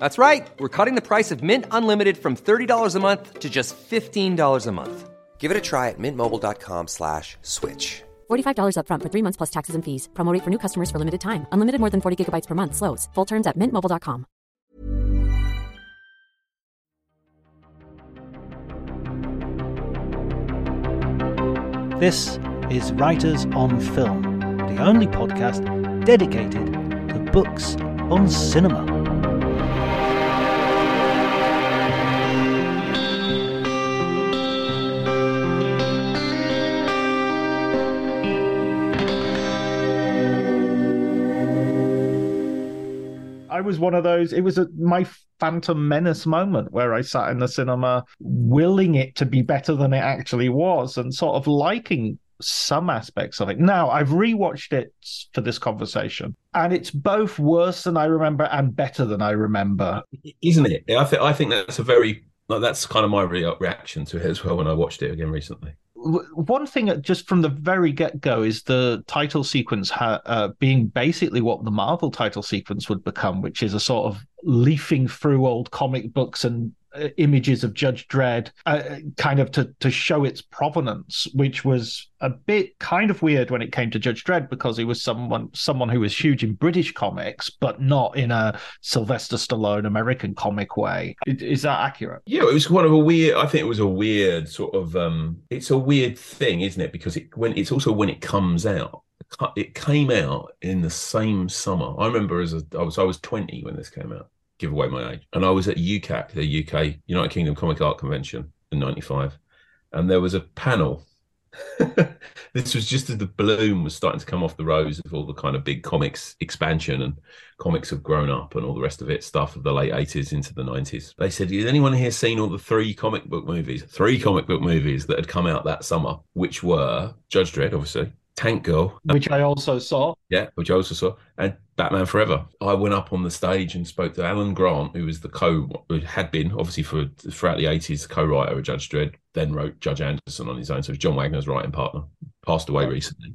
That's right. We're cutting the price of Mint Unlimited from $30 a month to just $15 a month. Give it a try at mintmobile.com slash switch. $45 upfront for three months plus taxes and fees. Promo rate for new customers for limited time. Unlimited more than 40 gigabytes per month. Slows. Full terms at mintmobile.com. This is Writers on Film, the only podcast dedicated to books on cinema. Was one of those. It was a, my Phantom Menace moment where I sat in the cinema, willing it to be better than it actually was, and sort of liking some aspects of it. Now I've rewatched it for this conversation, and it's both worse than I remember and better than I remember. isn't it? I think I think that's a very like that's kind of my re- reaction to it as well when I watched it again recently. One thing just from the very get go is the title sequence ha- uh, being basically what the Marvel title sequence would become, which is a sort of leafing through old comic books and uh, images of Judge Dredd, uh, kind of to to show its provenance, which was a bit kind of weird when it came to Judge Dredd because he was someone someone who was huge in British comics, but not in a Sylvester Stallone American comic way. Is that accurate? Yeah, it was kind of a weird. I think it was a weird sort of. um It's a weird thing, isn't it? Because it when it's also when it comes out. It came out in the same summer. I remember as a, I was I was twenty when this came out. Give away my age, and I was at UKCAC, the UK United Kingdom Comic Art Convention in '95, and there was a panel. this was just as the bloom was starting to come off the rose of all the kind of big comics expansion and comics have grown up and all the rest of it stuff of the late 80s into the 90s. They said, Has anyone here seen all the three comic book movies? Three comic book movies that had come out that summer, which were Judge Dredd, obviously, Tank Girl, Which I also saw. yeah, which I also saw, and Batman Forever. I went up on the stage and spoke to Alan Grant, who was the co, who had been obviously for throughout the eighties co-writer of Judge Dredd. Then wrote Judge Anderson on his own, so it was John Wagner's writing partner. Passed away recently.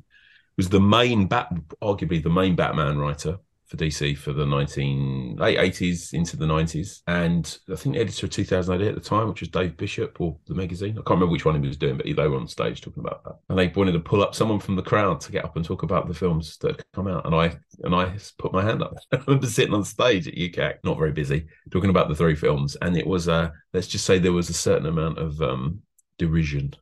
Was the main bat, arguably the main Batman writer for DC for the nineteen late eighties into the nineties, and I think the editor of 2000 AD at the time, which was Dave Bishop or the Megazine. I can't remember which one he was doing, but they were on stage talking about that, and they wanted to pull up someone from the crowd to get up and talk about the films that come out, and I and I put my hand up. I remember sitting on stage at UKCAC, not very busy, talking about the three films, and it was uh, let's just say there was a certain amount of um, derision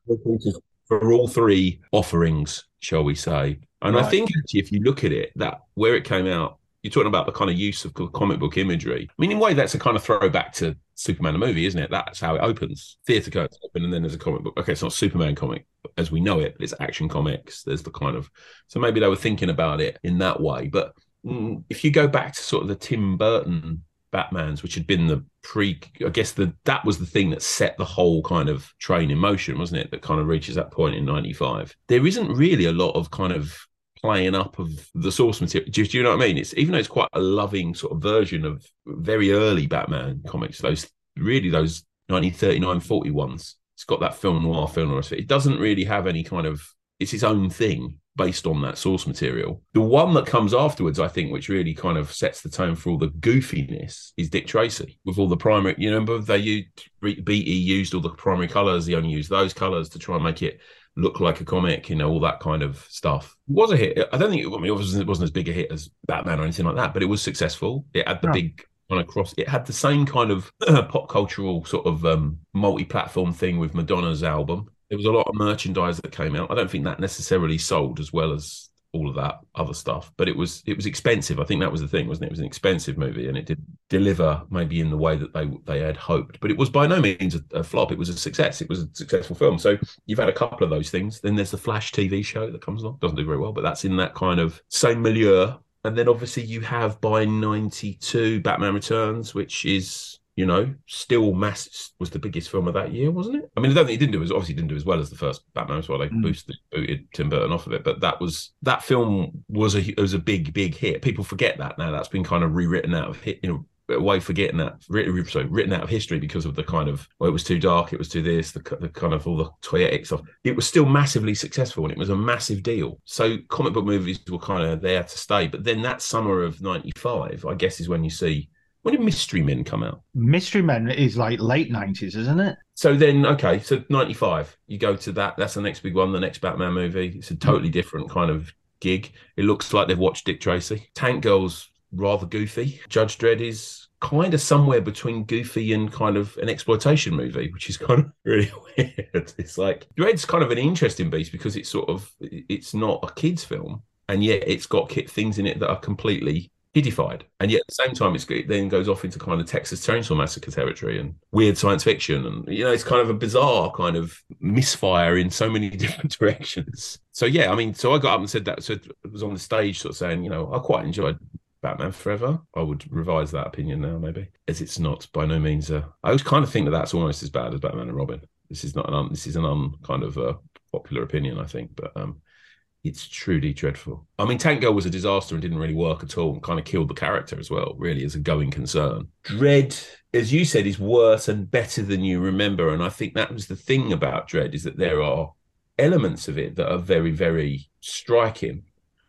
for all three offerings, shall we say? And I think actually, if you look at it, that where it came out, you're talking about the kind of use of comic book imagery. I mean, in a way, that's a kind of throwback to Superman movie, isn't it? That's how it opens. Theatre curtains open, and then there's a comic book. Okay, it's not Superman comic as we know it, but it's action comics. There's the kind of so maybe they were thinking about it in that way. But mm, if you go back to sort of the Tim Burton Batman's, which had been the pre, I guess the that was the thing that set the whole kind of train in motion, wasn't it? That kind of reaches that point in '95. There isn't really a lot of kind of playing up of the source material. Do, do you know what I mean? It's even though it's quite a loving sort of version of very early Batman comics, those really those 1939 40 ones. It's got that film noir film noir. It doesn't really have any kind of it's its own thing based on that source material. The one that comes afterwards, I think, which really kind of sets the tone for all the goofiness, is Dick Tracy with all the primary. You remember they used BE used all the primary colors. He only used those colors to try and make it look like a comic. You know, all that kind of stuff. It was a hit. I don't think it, I mean, it wasn't, it wasn't as big a hit as Batman or anything like that, but it was successful. It had the Yeah. big kind of cross. It had the same kind of pop cultural sort of um, multi-platform thing with Madonna's album. There was a lot of merchandise that came out. I don't think that necessarily sold as well as all of that other stuff, but it was it was expensive. I think that was the thing, wasn't it? It was an expensive movie, and it did deliver maybe in the way that they they had hoped. But it was by no means a, a flop. It was a success. It was a successful film. So you've had a couple of those things. Then there's the Flash TV show that comes along. Doesn't do very well, but that's in that kind of same milieu. And then obviously you have by '92 Batman Returns, which is you know still mass was the biggest film of that year, wasn't it? I mean, I don't think it didn't do as obviously didn't do as well as the first Batman as well. They Mm. boosted booted Tim Burton off of it, but that was that film was a was a big big hit. People forget that now. That's been kind of rewritten out of hit. You know, way forgetting that written, sorry, written out of history because of the kind of well, it was too dark, it was too this, the, the kind of all the toyetic stuff. It was still massively successful and it was a massive deal. So comic book movies were kind of there to stay. But then that summer of '95, I guess, is when you see when did Mystery Men come out? Mystery Men is like late nineties, isn't it? So then, okay, so 95, you go to that. That's the next big one, the next Batman movie. It's a totally different kind of gig. It looks like they've watched Dick Tracy. Tank Girl's rather goofy. Judge Dredd is kind of somewhere between goofy and kind of an exploitation movie, which is kind of really weird. It's like Dredd's kind of an interesting beast because it's sort of it's not a kids film, and yet it's got things in it that are completely kiddified, and yet at the same time it's, it then goes off into kind of Texas Chainsaw Massacre territory and weird science fiction, and you know it's kind of a bizarre kind of misfire in so many different directions. So yeah, I mean, so I got up and said that, so it was on the stage, sort of saying, you know, I quite enjoyed Batman Forever. I would revise that opinion now, maybe, as it's not by no means. Uh, I always kind of think that that's almost as bad as Batman and Robin. This is not an un, this is an un kind of uh, popular opinion, I think, but um, it's truly dreadful. I mean, Tank Girl was a disaster and didn't really work at all, and kind of killed the character as well, really, as a going concern. Dredd, as you said, is worse and better than you remember, and I think that was the thing about Dredd is that there are elements of it that are very, very striking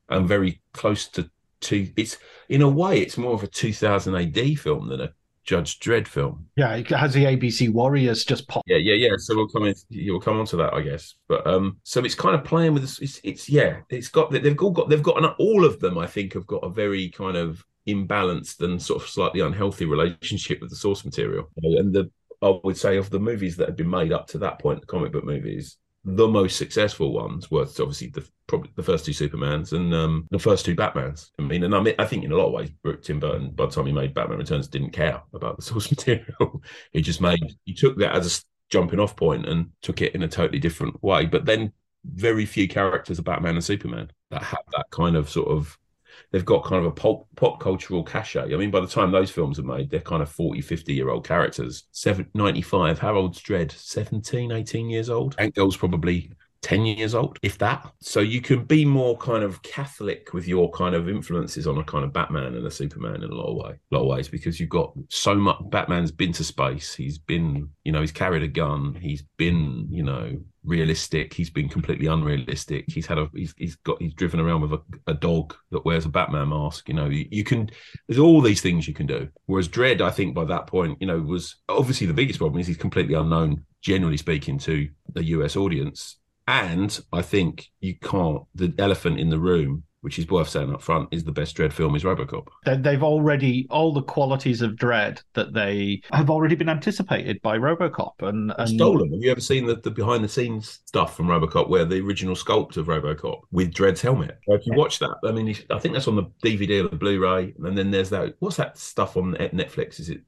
and very close to to. It's in a way, it's more of a 2000 AD film than a Judge Dredd film. Yeah, it has the ABC Warriors just pop. Yeah, yeah, yeah. So we'll come in. You'll come on to that, I guess. But um, so it's kind of playing with this. It's, it's yeah. It's got they've all got they've got an, all of them. I think have got a very kind of imbalanced and sort of slightly unhealthy relationship with the source material. And the I would say of the movies that have been made up to that point, the comic book movies, the most successful ones were obviously the probably the first two Supermans and um, the first two Batmans. I mean, and I mean, I think in a lot of ways, Tim Burton, by the time he made Batman Returns, didn't care about the source material. he just made he took that as a jumping off point and took it in a totally different way. But then very few characters of Batman and Superman that have that kind of sort of they've got kind of a pop, pop cultural cachet. I mean, by the time those films are made, they're kind of 40, 50 year old characters. Seven, 95, Harold's Dredd, 17, 18 years old. Tank Girl's probably 10 years old, if that. So you can be more kind of Catholic with your kind of influences on a kind of Batman and a Superman in a lot of way, lot of ways, because you've got so much. Batman's been to space. He's been, you know, he's carried a gun. He's been, you know, realistic. He's been completely unrealistic. He's had a, he's, he's got, he's driven around with a, a dog that wears a Batman mask. You know, you, you can, there's all these things you can do. Whereas Dredd, I think by that point, you know, was obviously the biggest problem is he's completely unknown, generally speaking, to the US audience. And I think you can't, the elephant in the room, which is worth saying up front, is the best Dredd film is Robocop. They- They've already all the qualities of Dredd that they have already been anticipated by RoboCop and, and Stolen. Have you ever seen the, the behind the scenes stuff from Robocop where the original sculpt of Robocop with Dredd's helmet? If you watch that, I mean, I think that's on the DVD or the Blu ray. And then there's that, what's that stuff on Netflix? Is it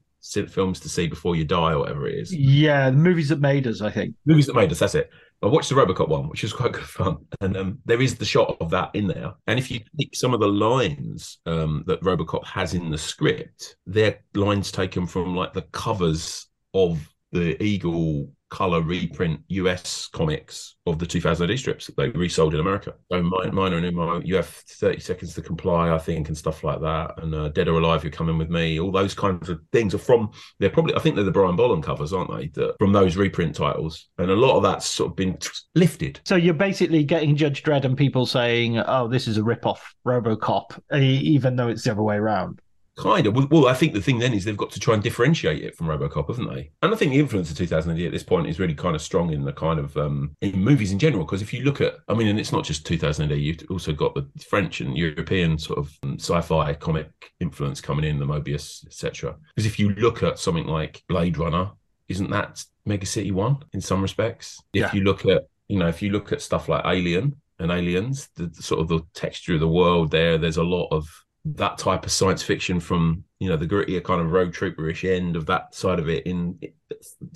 films to see before you die or whatever it is? Yeah, the movies that made us, I think. Movies that made us, that's it. I watched the Robocop one, which is quite good fun, and um, there is the shot of that in there. And if you pick some of the lines um, that Robocop has in the script, they're lines taken from like the covers of the Eagle color reprint US comics of the 2000 AD strips that they resold in America. So mine, and Umo, you have 30 seconds to comply, I think, and stuff like that. And uh, Dead or Alive, You're Coming With Me, all those kinds of things are from, they're probably, I think they're the Brian Bolland covers, aren't they? The, from those reprint titles. And a lot of that's sort of been lifted. So you're basically getting Judge Dredd and people saying, oh, this is a rip-off Robocop, even though it's the other way around. Kind of. Well, I think the thing then is they've got to try and differentiate it from RoboCop, haven't they? And I think the influence of 2000 AD at this point is really kind of strong in the kind of um, in movies in general. Because if you look at, I mean, and it's not just 2000 AD. You've also got the French and European sort of um, sci-fi comic influence coming in, the Moebius, etc. Because if you look at something like Blade Runner, isn't that Mega City One in some respects? If Yeah. you look at, you know, if you look at stuff like Alien and Aliens, the, the sort of the texture of the world there, there's a lot of that type of science fiction from you know the grittier kind of Rogue Trooperish end of that side of it in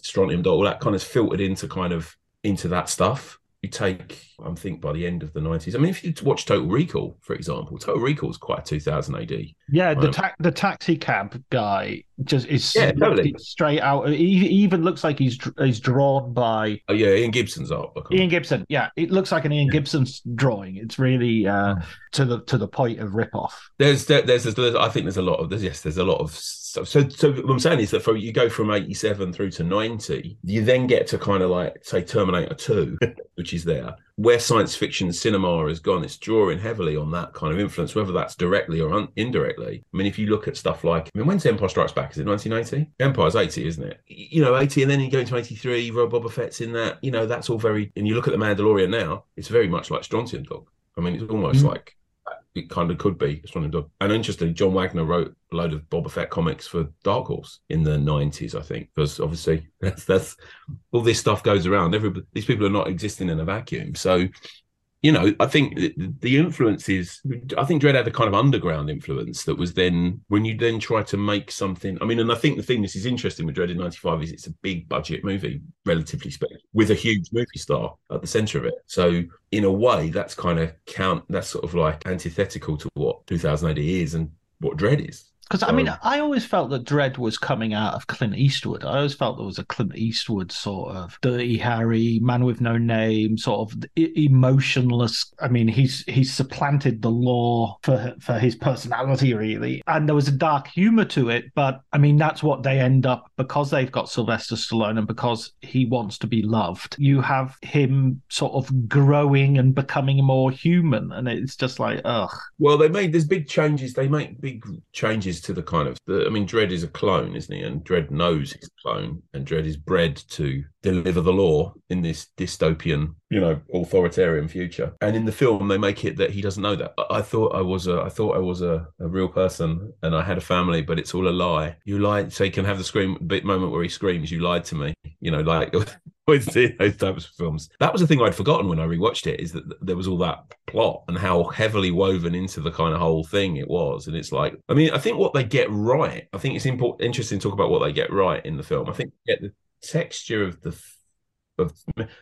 Strontium Dog, all that kind of filtered into kind of into that stuff. You take, I think, by the end of the nineties. I mean, if you watch Total Recall, for example, Total Recall is quite a two thousand AD. Yeah, the Um, ta- the taxi cab guy just is Yeah, totally. straight out. He even looks like he's he's drawn by Oh yeah, Ian Gibson's art. book. Ian Gibson. Yeah, it looks like an Ian Gibson's drawing. It's really uh, to the to the point of rip off. There's, there, there's, there's, I think there's a lot of, there's, yes, there's a lot of stuff. So, so what I'm saying is that for you go from 87 through to 90, you then get to kind of like, say, Terminator 2, which is there, where science fiction cinema has gone. It's drawing heavily on that kind of influence, whether that's directly or un- indirectly. I mean, if you look at stuff like, I mean, when's Empire Strikes Back? Is it 1980? Empire's 80, isn't it? You know, 80, and then you go into 83, Rob Boba Fett's in that. You know, that's all very, and you look at The Mandalorian now, it's very much like Strontium Dog. I mean, it's almost Mm. like it kind of could be Strontium Dog. And interestingly, John Wagner wrote a load of Boba Fett comics for Dark Horse in the nineties, I think, because obviously that's that's all this stuff goes around. Everybody, these people are not existing in a vacuum. So, you know, I think the, influence is. I think Dredd had a kind of underground influence that was then when you then try to make something. I mean, and I think the thing this is interesting with Dredd in '95 is it's a big budget movie, relatively speaking, with a huge movie star at the center of it. So in a way, that's kind of count. That's sort of like antithetical to what 2000 AD is and what Dredd is. Because I mean, I always felt that Dredd was coming out of Clint Eastwood. I always felt there was a Clint Eastwood sort of Dirty Harry, Man with No Name, sort of emotionless. I mean, he's he's supplanted the law for for his personality really, and there was a dark humor to it. But I mean, that's what they end up because they've got Sylvester Stallone and because he wants to be loved. You have him sort of growing and becoming more human, and it's just like, ugh. Well, they made there's big changes. They make big changes to the kind of. The, I mean, Dredd is a clone, isn't he? And Dredd knows he's a clone, and Dredd is bred to deliver the law in this dystopian, you know, authoritarian future. And in the film, they make it that he doesn't know that. I, thought I was a, I thought I was a, a real person, and I had a family, but it's all a lie. You lied, so you can have the scream bit moment where he screams, "You lied to me." You know, like. See those types of films. That was the thing I'd forgotten when I rewatched it. Is that there was all that plot and how heavily woven into the kind of whole thing it was. And it's like, I mean, I think what they get right. I think it's important, interesting to talk about what they get right in the film. I think get texture of the of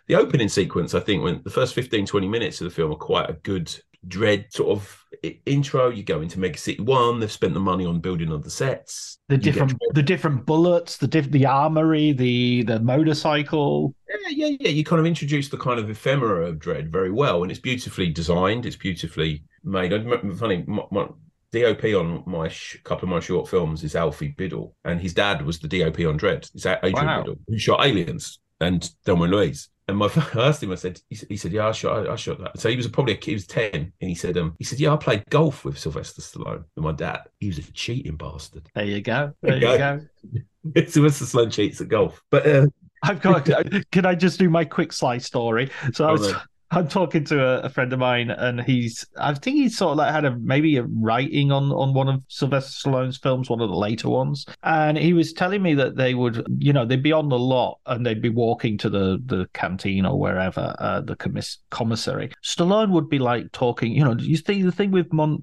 the opening sequence. I think when the first 15, 20 minutes of the film are quite a good Dredd sort of intro. You go into Mega City One. They've spent the money on building other sets. the You get different the different bullets, the diff- the armory, the the motorcycle. Yeah, yeah, yeah. You kind of introduce the kind of ephemera of Dredd very well, and it's beautifully designed. It's beautifully made. Funny, my, my DOP on my sh- couple of my short films is Alfie Biddle, and his dad was the DOP on Dredd. It's Adrian Wow. Biddle, who shot Aliens and Thelma Louise. And my I asked him, I said, he, said- he said, yeah, I shot, I, shot that. So he was probably a, he was ten, and he said, um, he said, yeah, I played golf with Sylvester Stallone and my dad. He was a cheating bastard. There you go. There There you you go. Sylvester Stallone cheats at golf, but uh, I've got. can I just do my quick slice story? So I Oh, was. I'm talking to a, a friend of mine, and he's. I think he's sort of like had a maybe a writing on on one of Sylvester Stallone's films, one of the later ones, and he was telling me that they would, you know, they'd be on the lot and they'd be walking to the the canteen or wherever, uh, the commiss- commissary. Stallone would be like talking, you know, you see the thing with Mon-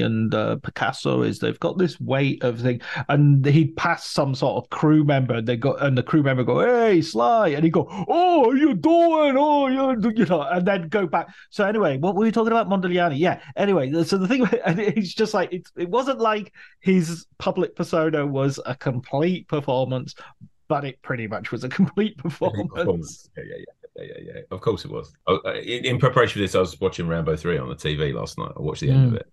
and uh, Picasso is they've got this weight of thing, and he'd pass some sort of crew member, and they go, and the crew member go, "Hey, Sly," and he'd go, "Oh, you doing? Oh, you, you know," and then go back. So anyway, what were we talking about, Mondoliani? Yeah. Anyway, so the thing, and it's just like it, it wasn't like his public persona was a complete performance. but it pretty much was a complete performance. Yeah, yeah, yeah, yeah, yeah. Of course it was. Oh, uh, in, preparation for this, I was watching Rambo three on the TV last night. I watched the end mm. of it.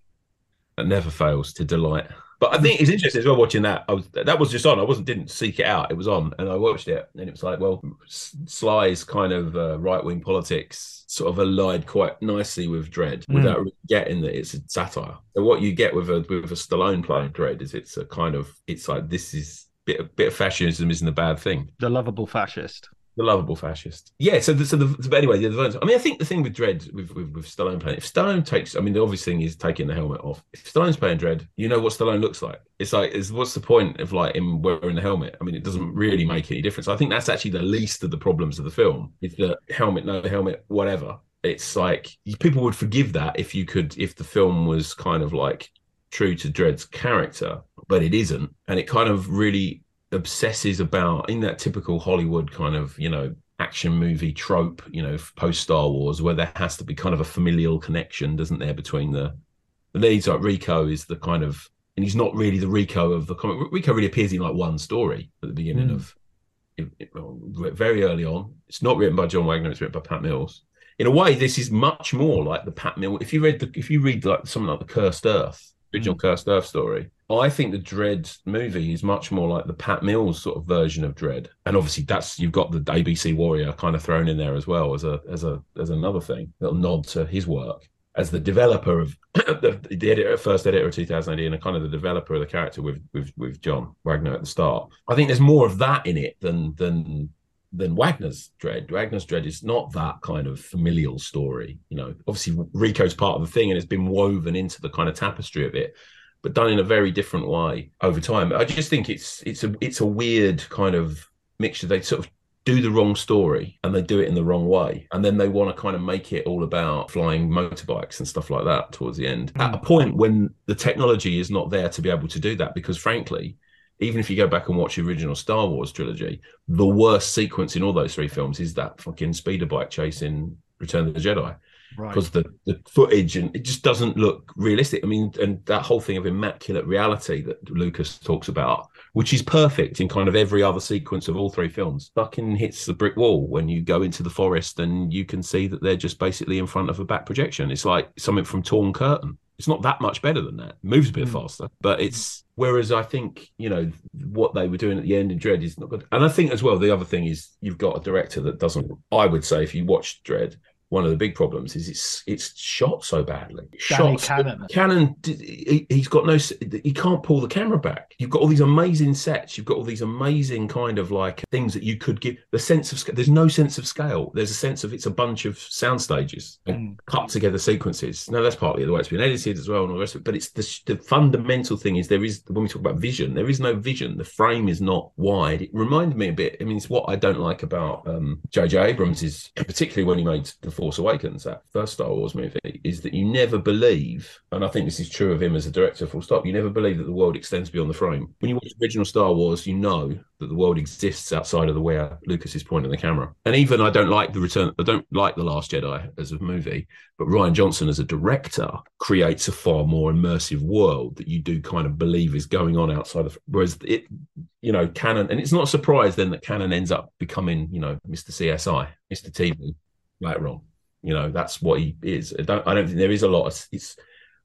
It never fails to delight. But I think it's interesting as well watching that. I was that was just on. I wasn't didn't seek it out. It was on, and I watched it, and it was like, well, Sly's kind of uh, right wing politics sort of allied quite nicely with Dredd mm. without really getting that it's a satire. So what you get with a with a Stallone playing Dredd is it's a kind of it's like this is bit a bit of fascism isn't a bad thing. The lovable fascist. The lovable fascist. Yeah. So, the, so the, but anyway, the, the, I mean, I think the thing with Dredd with, with, with Stallone playing, if Stallone takes, I mean, the obvious thing is taking the helmet off. If Stallone's playing Dredd, you know what Stallone looks like. It's like, is what's the point of like him wearing the helmet? I mean, it doesn't really make any difference. I think that's actually the least of the problems of the film. Is the helmet, no helmet, whatever. It's like people would forgive that if you could, if the film was kind of like true to Dredd's character, but it isn't, and it kind of really obsesses about in that typical Hollywood kind of you know action movie trope, you know, post Star Wars, where there has to be kind of a familial connection, doesn't there, between the the leads? Like Rico is the kind of, and he's not really the Rico of the comic. Rico really appears in like one story at the beginning mm. of, it, it, very early on. It's not written by John Wagner; it's written by Pat Mills. In a way, this is much more like the Pat Mills. If you read the, if you read like something like the Cursed Earth, original mm. Cursed Earth story, I think the Dredd movie is much more like the Pat Mills sort of version of Dredd, and obviously that's you've got the ABC Warrior kind of thrown in there as well as a as a as another thing, little nod to his work as the developer of the, the editor, first editor of 2000 AD and kind of the developer of the character with with with John Wagner at the start. I think there's more of that in it than than than Wagner's Dredd. Wagner's Dredd is not that kind of familial story. You know, obviously Rico's part of the thing and it's been woven into the kind of tapestry of it but done in a very different way over time. I just think it's it's a it's a weird kind of mixture. They sort of do the wrong story and they do it in the wrong way, and then they want to kind of make it all about flying motorbikes and stuff like that towards the end. Mm. At a point when the technology is not there to be able to do that, because frankly. Even if you go back and watch the original Star Wars trilogy, the worst sequence in all those three films is that fucking speeder bike chase in Return of the Jedi because right. the, the footage and it just doesn't look realistic. I mean, and that whole thing of immaculate reality that Lucas talks about, which is perfect in kind of every other sequence of all three films, fucking hits the brick wall when you go into the forest and you can see that they're just basically in front of a back projection. It's like something from Torn Curtain. It's not that much better than that. It moves a bit mm. faster, but it's whereas I think you know what they were doing at the end in Dredd is not good. And I think as well the other thing is you've got a director that doesn't. I would say if you watch Dredd, one of the big problems is it's it's shot so badly. Danny shot Cannon. Cannon, he, has got no, he can't pull the camera back. You've got all these amazing sets. You've got all these amazing kind of like things that you could give the sense of scale. There's no sense of scale. There's a sense of it's a bunch of sound stages and mm. cut together sequences. Now that's partly the way it's been edited as well and all the rest of it. But it's the, the fundamental thing is there is when we talk about vision, there is no vision. The frame is not wide. It reminded me a bit. I mean, it's what I don't like about um, J.J. Abrams is particularly when he made the Force Awakens, that first Star Wars movie, is that you never believe, and I think this is true of him as a director, full stop, you never believe that the world extends beyond the frame. When you watch original Star Wars, you know that the world exists outside of the where Lucas is pointing the camera. And even I don't like the return, I don't like The Last Jedi as a movie, but Rian Johnson as a director creates a far more immersive world that you do kind of believe is going on outside of, whereas it, you know, Cannon, and it's not a surprise then that Cannon ends up becoming, you know, Mr. CSI, Mr. TV right on. You know, that's what he is. I don't, I don't think there is a lot of. It's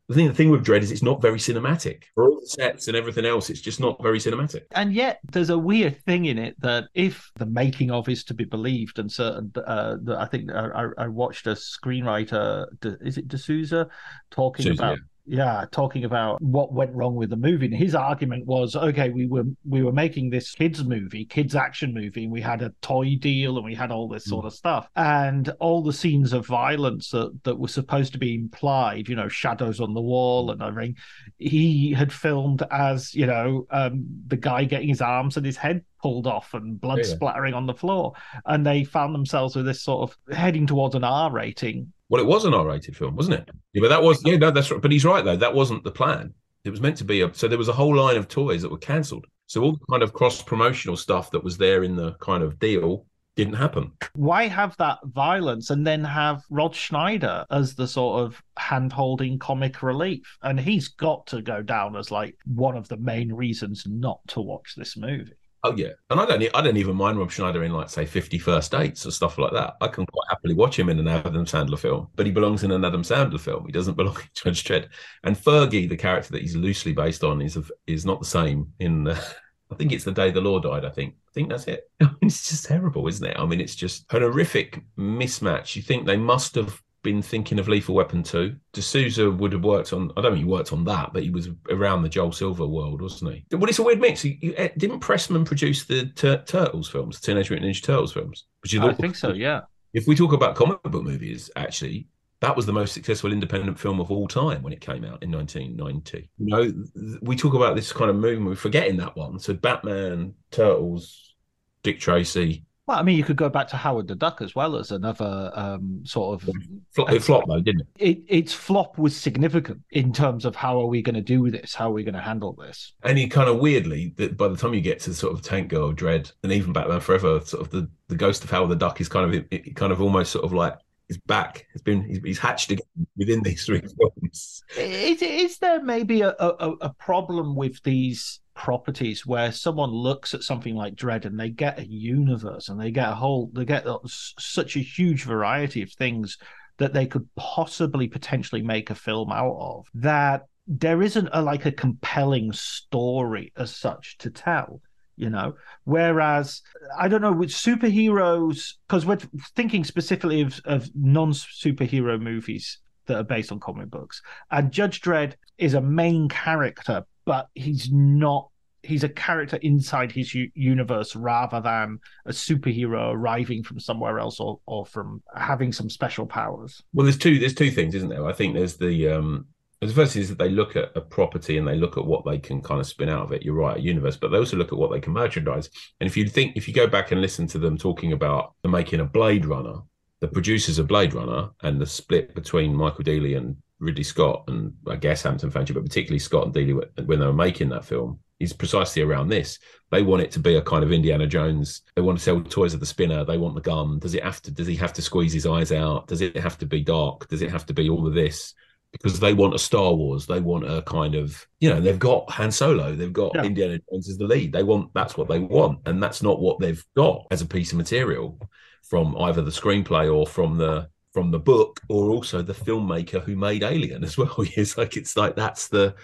the thing. The thing with Dredd is it's not very cinematic. For all the sets and everything else, it's just not very cinematic. And yet, there's a weird thing in it that if the making of is to be believed, and certain, uh, I think I, I watched a screenwriter, is it de Souza, talking about. Yeah yeah, talking about what went wrong with the movie. And his argument was, okay, we were we were making this kids movie, kids action movie, and we had a toy deal and we had all this sort of stuff. And all the scenes of violence that, that were supposed to be implied, you know, shadows on the wall and everything, he had filmed as, you know, um, the guy getting his arms and his head pulled off and blood splattering on the floor. And they found themselves with this sort of heading towards an R rating well, it was an R-rated film, wasn't it? Yeah, but that was yeah, no, that's right. But he's right though. That wasn't the plan. It was meant to be a. So there was a whole line of toys that were cancelled. So all the kind of cross promotional stuff that was there in the kind of deal didn't happen. Why have that violence and then have Rob Schneider as the sort of hand holding comic relief? And he's got to go down as like one of the main reasons not to watch this movie. Oh yeah, and I don't I don't even mind Rob Schneider in like say Fifty First Dates or stuff like that. I can quite happily watch him in an Adam Sandler film, but he belongs in an Adam Sandler film. He doesn't belong in Judge Dredd. And Fergie, the character that he's loosely based on, is of, is not the same in. Uh, I think it's the day the law died. I think. I think that's it. I mean, it's just terrible, isn't it? I mean, it's just an horrific mismatch. You think they must have been thinking of Lethal Weapon 2. de Souza would have worked on, I don't think he worked on that, but he was around the Joel Silver world, wasn't he? Well, it's a weird mix. You, eh, didn't Pressman produce the Tur- Turtles films, Teenage Mutant Ninja Turtles films? Which I think so, yeah. If we talk about comic book movies, actually, that was the most successful independent film of all time when it came out in 1990. You know, we talk about this kind of movement, we're forgetting that one. So Batman, Turtles, Dick Tracy, well, I mean, you could go back to Howard the Duck as well as another um, sort of. It flopped though, didn't it? it? Its flop was significant in terms of how are we going to do this? How are we going to handle this? And you kind of weirdly, that by the time you get to sort of Tank Girl, Dredd, and even Batman Forever, sort of the, the ghost of Howard the Duck is kind of it, kind of almost sort of like he's back. He's been he's, he's hatched again within these three films. Is, is there maybe a, a, a problem with these properties where someone looks at something like Dredd and they get a universe and they get a whole they get such a huge variety of things that they could possibly potentially make a film out of that there isn't a like a compelling story as such to tell you know? Whereas i don't know with superheroes because we're thinking specifically of, of non-superhero movies that are based on comic books and judge dredd is a main character but he's not he's a character inside his u- universe rather than a superhero arriving from somewhere else or, or from having some special powers well there's two there's two things isn't there i think there's the um the first is that they look at a property and they look at what they can kind of spin out of it. You're right, a universe, but they also look at what they can merchandise. And if you think, if you go back and listen to them talking about the making a Blade Runner, the producers of Blade Runner and the split between Michael Deeley and Ridley Scott and I guess Hampton Fancher, but particularly Scott and Deeley when they were making that film, is precisely around this. They want it to be a kind of Indiana Jones. They want to sell toys of the spinner. They want the gun. Does it have to? Does he have to squeeze his eyes out? Does it have to be dark? Does it have to be all of this? Because they want a Star Wars. They want a kind of you know they've got Han Solo. They've got yeah. Indiana Jones as the lead. They want that's what they want, and that's not what they've got as a piece of material from either the screenplay or from the from the book or also the filmmaker who made Alien as well. it's like it's like that's the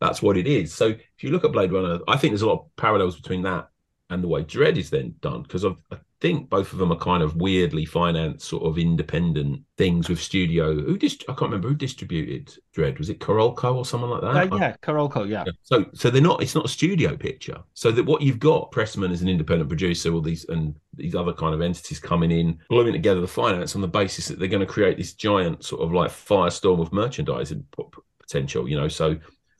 that's what it is. So if you look at Blade Runner, I think there's a lot of parallels between that and the way Dredd is then done because I think both of them are kind of weirdly financed, sort of independent things with studio. Who dist- I can't remember who distributed Dredd. Was it Carolco or someone like that? Uh, yeah, Carolco. Yeah. So so they're not. It's not a studio picture. So that what you've got, Pressman is an independent producer, all these and these other kind of entities coming in, gluing together the finance on the basis that they're going to create this giant sort of like firestorm of merchandising potential. You know, so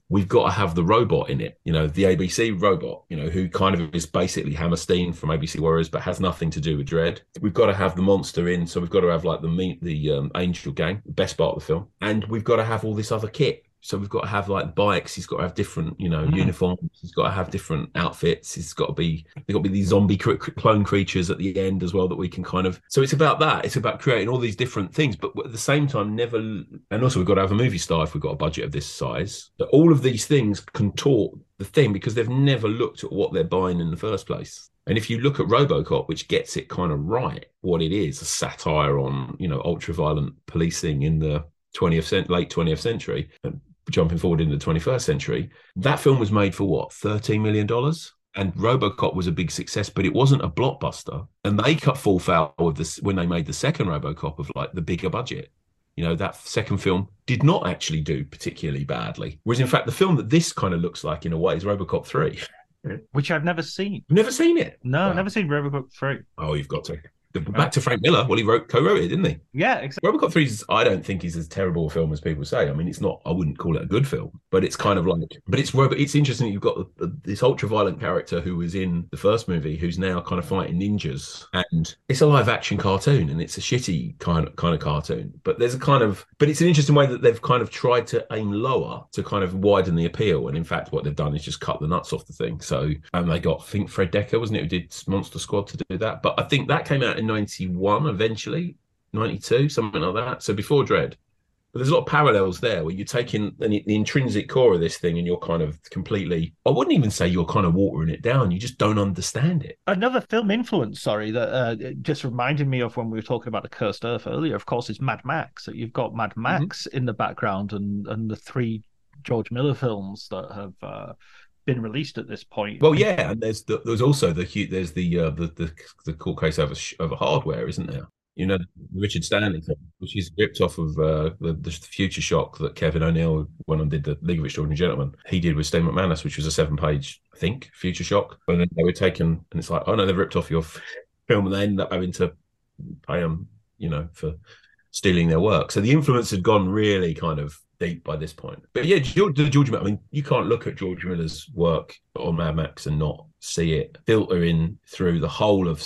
we've got to have the robot in it, you know, the ABC robot, you know, who kind of is basically Hammerstein from ABC Warriors, but has nothing to do with Dredd. We've got to have the monster in, so we've got to have like the meet the um, Angel Gang, the best part of the film, and we've got to have all this other kit so we've got to have like bikes. He's got to have different, you know, mm. uniforms. He's got to have different outfits. He's got to be. They've got to be these zombie clone creatures at the end as well that we can kind of. So it's about that. It's about creating all these different things, but at the same time, never. And also, we've got to have a movie star if we've got a budget of this size. But all of these things contort the thing because they've never looked at what they're buying in the first place. And if you look at RoboCop, which gets it kind of right, what it is, a satire on, you know, ultra-violent policing in the 20th cent- late 20th century, jumping forward into the 21st century, that film was made for what, $13 million? And Robocop was a big success, but it wasn't a blockbuster. And they cut full foul of this when they made the second Robocop of like the bigger budget. You know, that second film did not actually do particularly badly. Whereas, in fact, the film that this kind of looks like in a way is Robocop 3. Which I've never seen. Never seen it? No, wow. never seen Robocop 3. Oh, you've got to. Back to Frank Miller. Well, he wrote co-wrote it, didn't he? Yeah, exactly. Robocop 3 is, I don't think is as terrible a film as people say. I mean, it's not. I wouldn't call it a good film, but it's kind of like. But it's It's interesting. You've got this ultra-violent character who was in the first movie, who's now kind of fighting ninjas, and it's a live-action cartoon, and it's a shitty kind of kind of cartoon. But there's a kind of. But it's an interesting way that they've kind of tried to aim lower to kind of widen the appeal, and in fact, what they've done is just cut the nuts off the thing. So, and they got, I think Fred Dekker wasn't it who did Monster Squad to do that, but I think that came out in '91 eventually, 92, something like that. So before Dredd But there's a lot of parallels there where you're taking the, the intrinsic core of this thing and you're kind of completely, I wouldn't even say you're kind of watering it down. You just don't understand it. Another film influence, sorry, that uh, just reminded me of when we were talking about the Cursed Earth earlier, of course, is Mad Max. That you've got Mad Mm-hmm. Max in the background and, and the three George Miller films that have uh, been released at this point. Well, yeah, and there's the, there's also the there's the uh, the, the the court case over over hardware, isn't there? You know, Richard Stanley which is ripped off of uh, the, the Future Shock that Kevin O'Neill went and did the League of Extraordinary Gentlemen. He did with Steve McManus, which was a seven page, I think, Future Shock. And then they were taken, and it's like, oh no, they've ripped off your film, and they ended up having to pay them, you know, for stealing their work. So the influence had gone really kind of deep by this point. But yeah, George, George Miller, I mean, you can't look at George Miller's work on Mad Max and not see it filter in through the whole of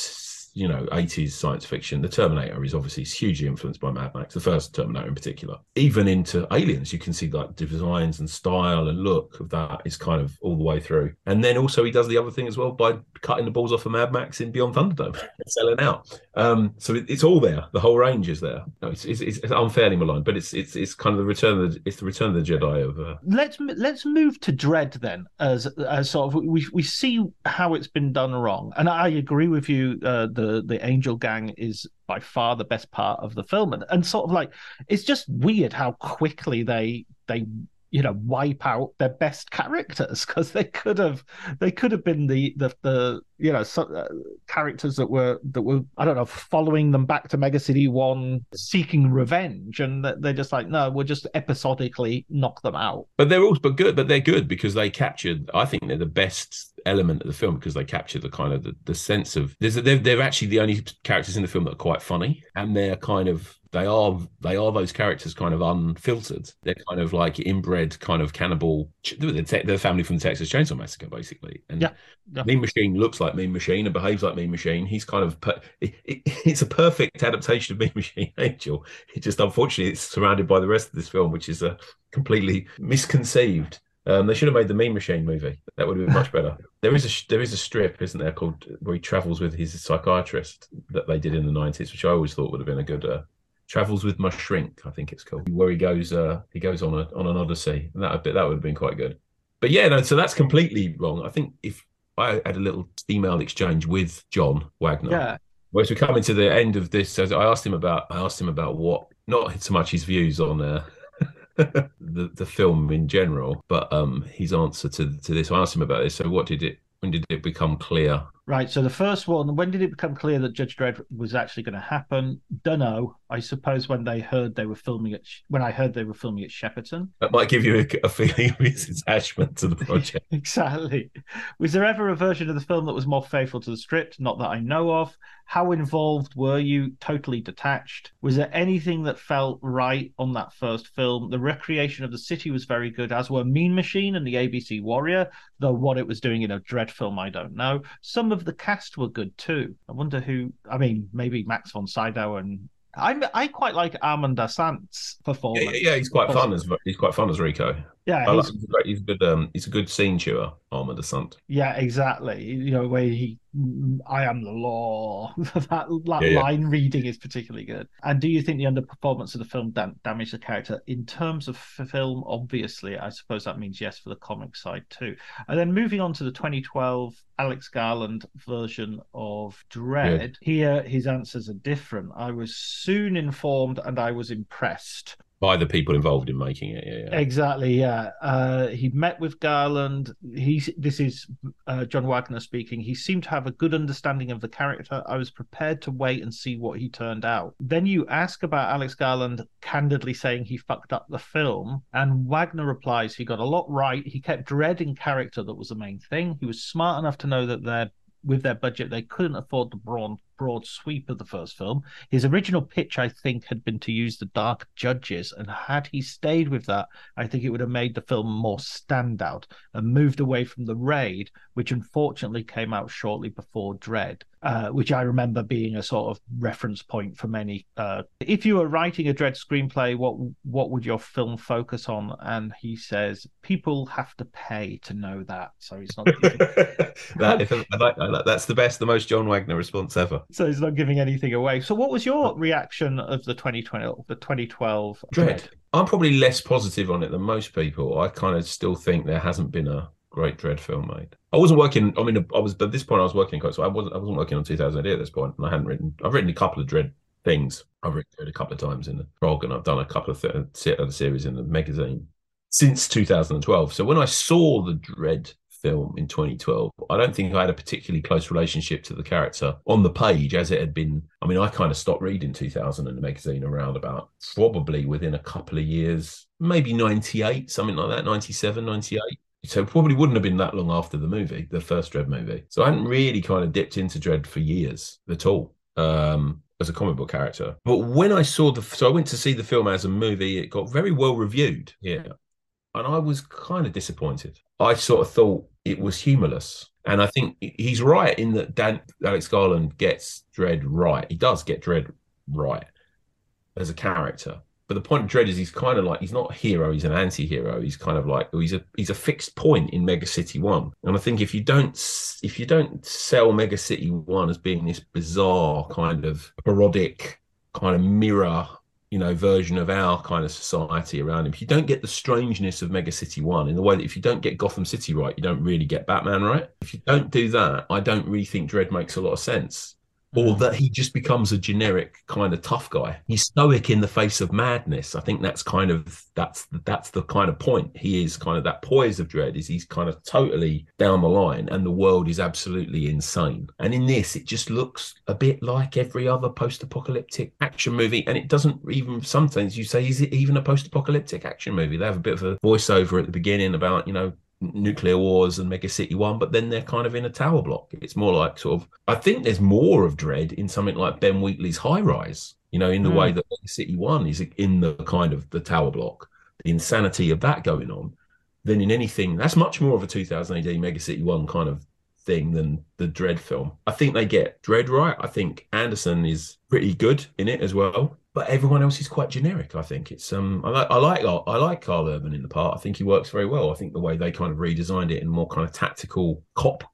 you know 80s science fiction. The Terminator is obviously hugely influenced by Mad Max, the first Terminator in particular. Even into Aliens, you can see like designs and style and look of that is kind of all the way through. And then also he does the other thing as well by cutting the balls off of Mad Max in Beyond Thunderdome, selling out. Um, so it, it's all there. The whole range is there. No, it's, it's, it's unfairly maligned, but it's it's it's kind of the return of the it's the return of the Jedi of. Uh, let's let's move to Dredd then, as as sort of we we see how it's been done wrong, and I agree with you. Uh, the the Angel Gang is by far the best part of the film, and, and sort of like it's just weird how quickly they they you know wipe out their best characters because they could have they could have been the the the you know so, uh, characters that were that were I don't know following them back to Mega City One seeking revenge and they're just like no we'll just episodically knock them out but they're also but good but they're good because they captured I think they're the best element of the film because they capture the kind of the, the sense of there's they're, they're actually the only characters in the film that are quite funny and they're kind of they are they are those characters kind of unfiltered. They're kind of like inbred, kind of cannibal. They're, te- family from the Texas Chainsaw Massacre, basically. And yeah, yeah. Mean Machine looks like Mean Machine and behaves like Mean Machine. He's kind of per- it, it, it's a perfect adaptation of Mean Machine Angel. It just unfortunately it's surrounded by the rest of this film, which is a uh, completely misconceived. Um, they should have made the Mean Machine movie. That would have been much better. there is a there is a strip, isn't there, called where he travels with his psychiatrist that they did in the nineties, which I always thought would have been a good. Uh, travels with my shrink, I think it's called, where he goes uh, he goes on a on an odyssey, and that that would have been quite good. But yeah, no, so that's completely wrong. I think if I had a little email exchange with John Wagner, yeah. Whereas we're coming to the end of this, I asked him about I asked him about what not so much his views on uh, the the film in general, but um his answer to to this. I asked him about this. So what did it when did it become clear Right. So the first one, when did it become clear that Judge Dredd was actually going to happen? Dunno. I suppose when they heard they were filming it, when I heard they were filming at Shepperton. That might give you a, a feeling of his attachment to the project. exactly. Was there ever a version of the film that was more faithful to the script? Not that I know of. How involved were you? Totally detached. Was there anything that felt right on that first film? The recreation of the city was very good, as were Mean Machine and the ABC Warrior. Though what it was doing in a Dredd film, I don't know. Some of the cast were good too. I wonder who. I mean, maybe Max von Sydow and I I quite like Armand Assante's performance. Yeah, yeah, he's quite fun as he's quite fun as Rico. Yeah, he's, like, he's, a great, he's a good um, he's a good scene chewer, Armand Assante. Yeah, exactly. You know, where he, I am the law. that that Yeah, yeah. line reading is particularly good. And do you think the underperformance of the film dam- damaged the character in terms of film? Obviously, I suppose that means yes for the comic side too. And then moving on to the 2012 Alex Garland version of Dredd. Here, his answers are different. I was soon informed, and I was impressed. By the people involved in making it. Yeah, yeah. Exactly. Yeah. Uh, he met with Garland. He's. This is uh, John Wagner speaking. He seemed to have a good understanding of the character. I was prepared to wait and see what he turned out. Then you ask about Alex Garland candidly saying he fucked up the film, and Wagner replies he got a lot right. He kept dreading character that was the main thing. He was smart enough to know that their with their budget, they couldn't afford the broad, broad sweep of the first film. His original pitch, I think, had been to use the dark judges, and had he stayed with that, I think it would have made the film more standout and moved away from the raid, which unfortunately came out shortly before Dredd. Uh, which I remember being a sort of reference point for many. Uh, if you were writing a Dredd screenplay, what what would your film focus on? And he says people have to pay to know that, so it's not. that, if, I like, I like, that's the best, the most John Wagner response ever. So he's not giving anything away. So what was your reaction of the 2020, the 2012 Dread? Dredd? I'm probably less positive on it than most people. I kind of still think there hasn't been a great Dredd film made. I wasn't working. I mean, I was at this point. I was working, so I wasn't. I wasn't working on 2000 AD at this point, and I hadn't written. I've written a couple of Dredd things. I've written a couple of times in the Prog, and I've done a couple of th- other series in the Megazine since 2012. So when I saw the Dredd film in 2012, I don't think I had a particularly close relationship to the character on the page as it had been. I mean, I kind of stopped reading 2000 and the Megazine around about probably within a couple of years, maybe 98, something like that, 97, 98 so probably wouldn't have been that long after the movie, the first Dredd movie. So I hadn't really kind of dipped into Dredd for years at all. Um, as a comic book character. But when I saw the, so I went to see the film as a movie. It got very well reviewed here, and I was kind of disappointed. I sort of thought it was humorless, and I think he's right in that Dan Alex Garland gets Dredd right. He does get Dredd right as a character, but the point of Dredd is he's kind of like he's not a hero, he's an anti-hero. He's kind of like he's a he's a fixed point in Mega City One. And I think if you don't if you don't sell Mega City One as being this bizarre kind of parodic kind of mirror, you know, version of our kind of society around him, if you don't get the strangeness of Mega City One in the way that if you don't get Gotham City right, you don't really get Batman right. If you don't do that, I don't really think Dredd makes a lot of sense or that he just becomes a generic kind of tough guy. He's stoic in the face of madness. I think that's kind of that's that's the kind of point. He is kind of that poise of dread is he's kind of totally down the line, and the world is absolutely insane. And in this, it just looks a bit like every other post-apocalyptic action movie, and it doesn't even. Sometimes you say, is it even a post-apocalyptic action movie? They have a bit of a voiceover at the beginning about you know nuclear wars and mega city one but then they're kind of in a tower block. It's more like sort of i think there's more of dread in something like ben wheatley's high rise you know in the mm. way that mega city one is in the kind of the tower block the insanity of that going on than in anything. That's much more of a 2000 AD mega city one kind of thing than the Dredd film. I think they get Dredd right. I think anderson is pretty good in it as well but everyone else is quite generic. I think it's um I like I like I like Karl Urban in the part. I think he works very well. I think the way they kind of redesigned it in more kind of tactical cop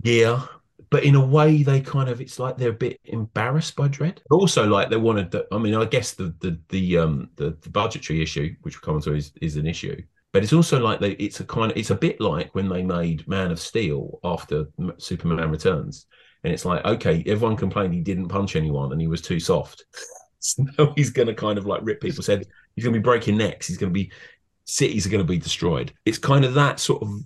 gear, but in a way they kind of it's like they're a bit embarrassed by Dredd. Also like they wanted. I mean, I guess the the the um the, the budgetary issue, which we'll come to, is is an issue. But it's also like they, it's a kind of it's a bit like when they made Man of Steel after Superman Returns, and it's like okay, everyone complained he didn't punch anyone and he was too soft. So he's going to kind of like rip people's heads. He's going to be breaking necks. He's going to be cities are going to be destroyed. It's kind of that sort of.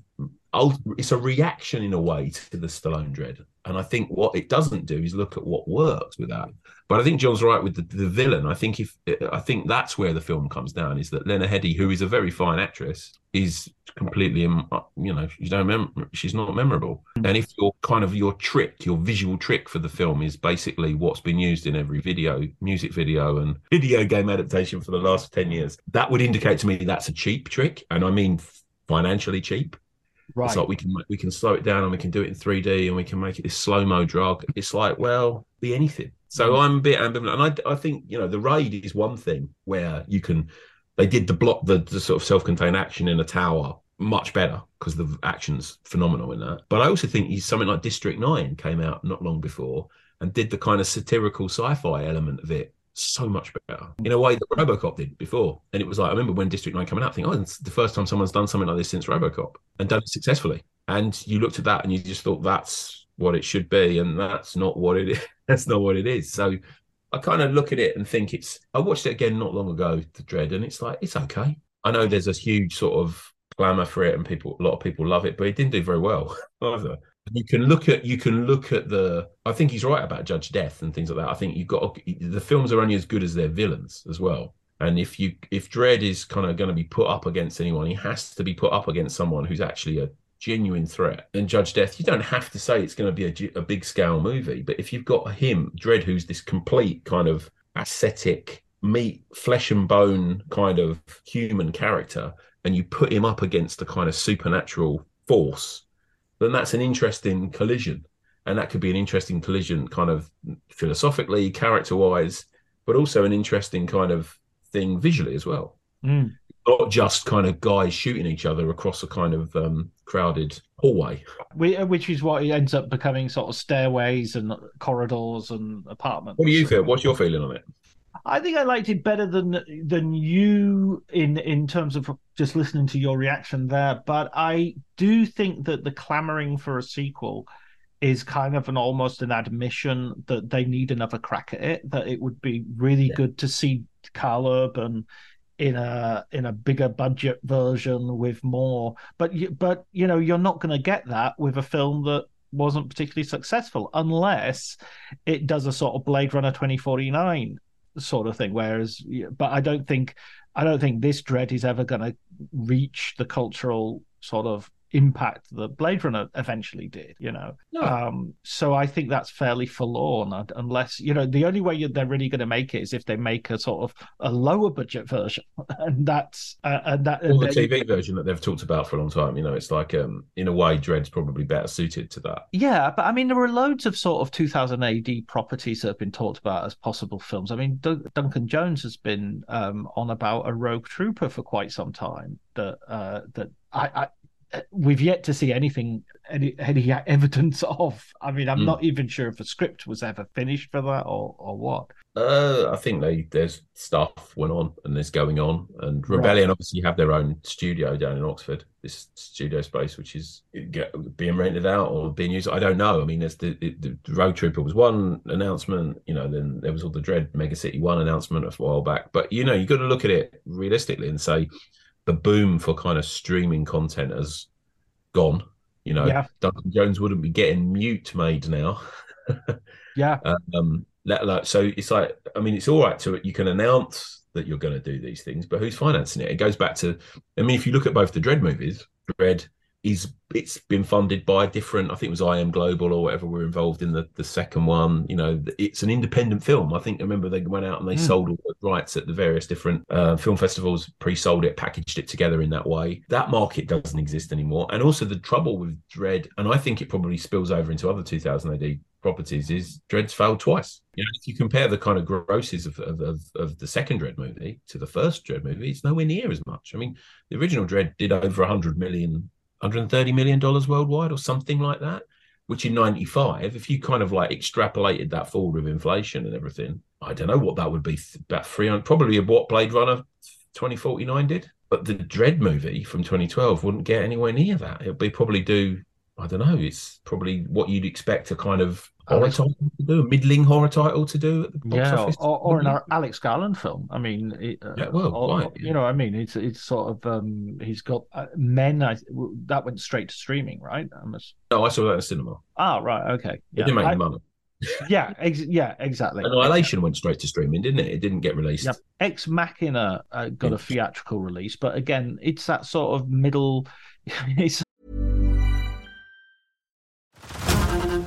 It's a reaction in a way to the Stallone Dredd, and I think what it doesn't do is look at what works with that. But I think John's right with the, the villain. I think if I think that's where the film comes down is that Lena Headey, who is a very fine actress, is completely you know you don't remember she's not memorable. Mm. And if your kind of your trick, your visual trick for the film is basically what's been used in every video, music video, and video game adaptation for the last ten years, that would indicate to me that's a cheap trick, and I mean financially cheap. Right. It's like we can we can slow it down and we can do it in 3D and we can make it this slow mo drug. It's like well, be anything. So mm. I'm a bit ambivalent, and I, I think you know the raid is one thing where you can. They did the block the, the sort of self-contained action in a tower much better because the action's phenomenal in that. But I also think he's something like District Nine came out not long before and did the kind of satirical sci-fi element of it so much better in a way that RoboCop did before. And it was like I remember when District Nine coming out, thinking, "Oh, it's the first time someone's done something like this since RoboCop and done it successfully." And you looked at that and you just thought that's what it should be, and that's not what it is. that's not what it is. So I kind of look at it and think it's. I watched it again not long ago, The Dredd, and it's like it's okay. I know there's a huge sort of glamour for it, and people, a lot of people love it, but it didn't do very well either. You can look at you can look at the. I think he's right about Judge Death and things like that. I think you've got the films are only as good as their villains as well. And if you if dread is kind of going to be put up against anyone, he has to be put up against someone who's actually a genuine threat. And Judge Death, you don't have to say it's going to be a, a big scale movie, but if you've got him, dread who's this complete kind of ascetic, meat, flesh and bone kind of human character, and you put him up against a kind of supernatural force, then that's an interesting collision. and that could be an interesting collision, kind of philosophically, character wise, but also an interesting kind of thing visually as well. Mm. Not just kind of guys shooting each other across a kind of um, crowded hallway. uh, Which is what it ends up becoming sort of stairways and corridors and apartments. What do you feel? What's your feeling on it? I think I liked it better than than you in in terms of just listening to your reaction there. But I do think that the clamoring for a sequel is kind of an almost an admission that they need another crack at it. That it would be really yeah. good to see Karl Urban in a in a bigger budget version with more. But but you know you're not going to get that with a film that wasn't particularly successful unless it does a sort of Blade Runner 2049 sort of thing. Whereas, but I don't think I don't think this dread is ever going to reach the cultural sort of impact that Blade Runner eventually did, you know. No. Um, so I think that's fairly forlorn, unless you know the only way they're really going to make it is if they make a sort of a lower budget version, and that's uh, and that or the TV version that they've talked about for a long time. You know, it's like um, in a way, Dredd's probably better suited to that. Yeah, but I mean, there were loads of sort of 2000 AD properties that have been talked about as possible films. I mean, D- Duncan Jones has been um, on about a Rogue Trooper for quite some time. That uh, that I, I we've yet to see anything any, any evidence of i mean i'm mm. not even sure if a script was ever finished for that or or what uh i think they there's stuff went on and there's going on and rebellion right. obviously have their own studio down in oxford this studio space which is being rented out or being used i don't know i mean there's the, the, the Rogue Trooper was one announcement you know then there was all the Dredd mega city one announcement a while back but you know you got to look at it realistically and say the boom for kind of streaming content has gone. You know, yeah. Duncan Jones wouldn't be getting mute made now. yeah. Um, let, like, so it's like, I mean, it's all right to you can announce that you're going to do these things, but who's financing it? It goes back to, I mean, if you look at both the Dredd movies, Dredd is it's been funded by different i think it was im global or whatever were involved in the the second one you know it's an independent film i think I remember they went out and they mm. sold all the rights at the various different uh, film festivals pre-sold it packaged it together in that way that market doesn't exist anymore and also the trouble with dread and i think it probably spills over into other 2000 ad properties is Dredd's failed twice. You know, if you compare the kind of grosses of, of, of, of, the second Dredd movie to the first Dredd movie, it's nowhere near as much. I mean, the original Dredd did over 100 million 130 million dollars worldwide or something like that which in 95 if you kind of like extrapolated that forward with inflation and everything i don't know what that would be about 300 probably what blade runner 2049 did. But the dread movie from 2012 wouldn't get anywhere near that. It'd be probably do i don't know it's probably what you'd expect a kind of horror Alex, title to do, a middling horror title to do at the box yeah, office. Or, or an Alex Garland film. I mean, it, uh, yeah, well, or, right, you know, I mean, it's it's sort of um, he's got uh, Men. I, that went straight to streaming, right? I must... No, I saw that in cinema. Ah, right, okay. Yeah. It didn't make I, money. yeah, ex- yeah, exactly. Annihilation went straight to streaming, didn't it? It didn't get released. Yep. Ex Machina uh, got a theatrical release, but again, it's that sort of middle. It's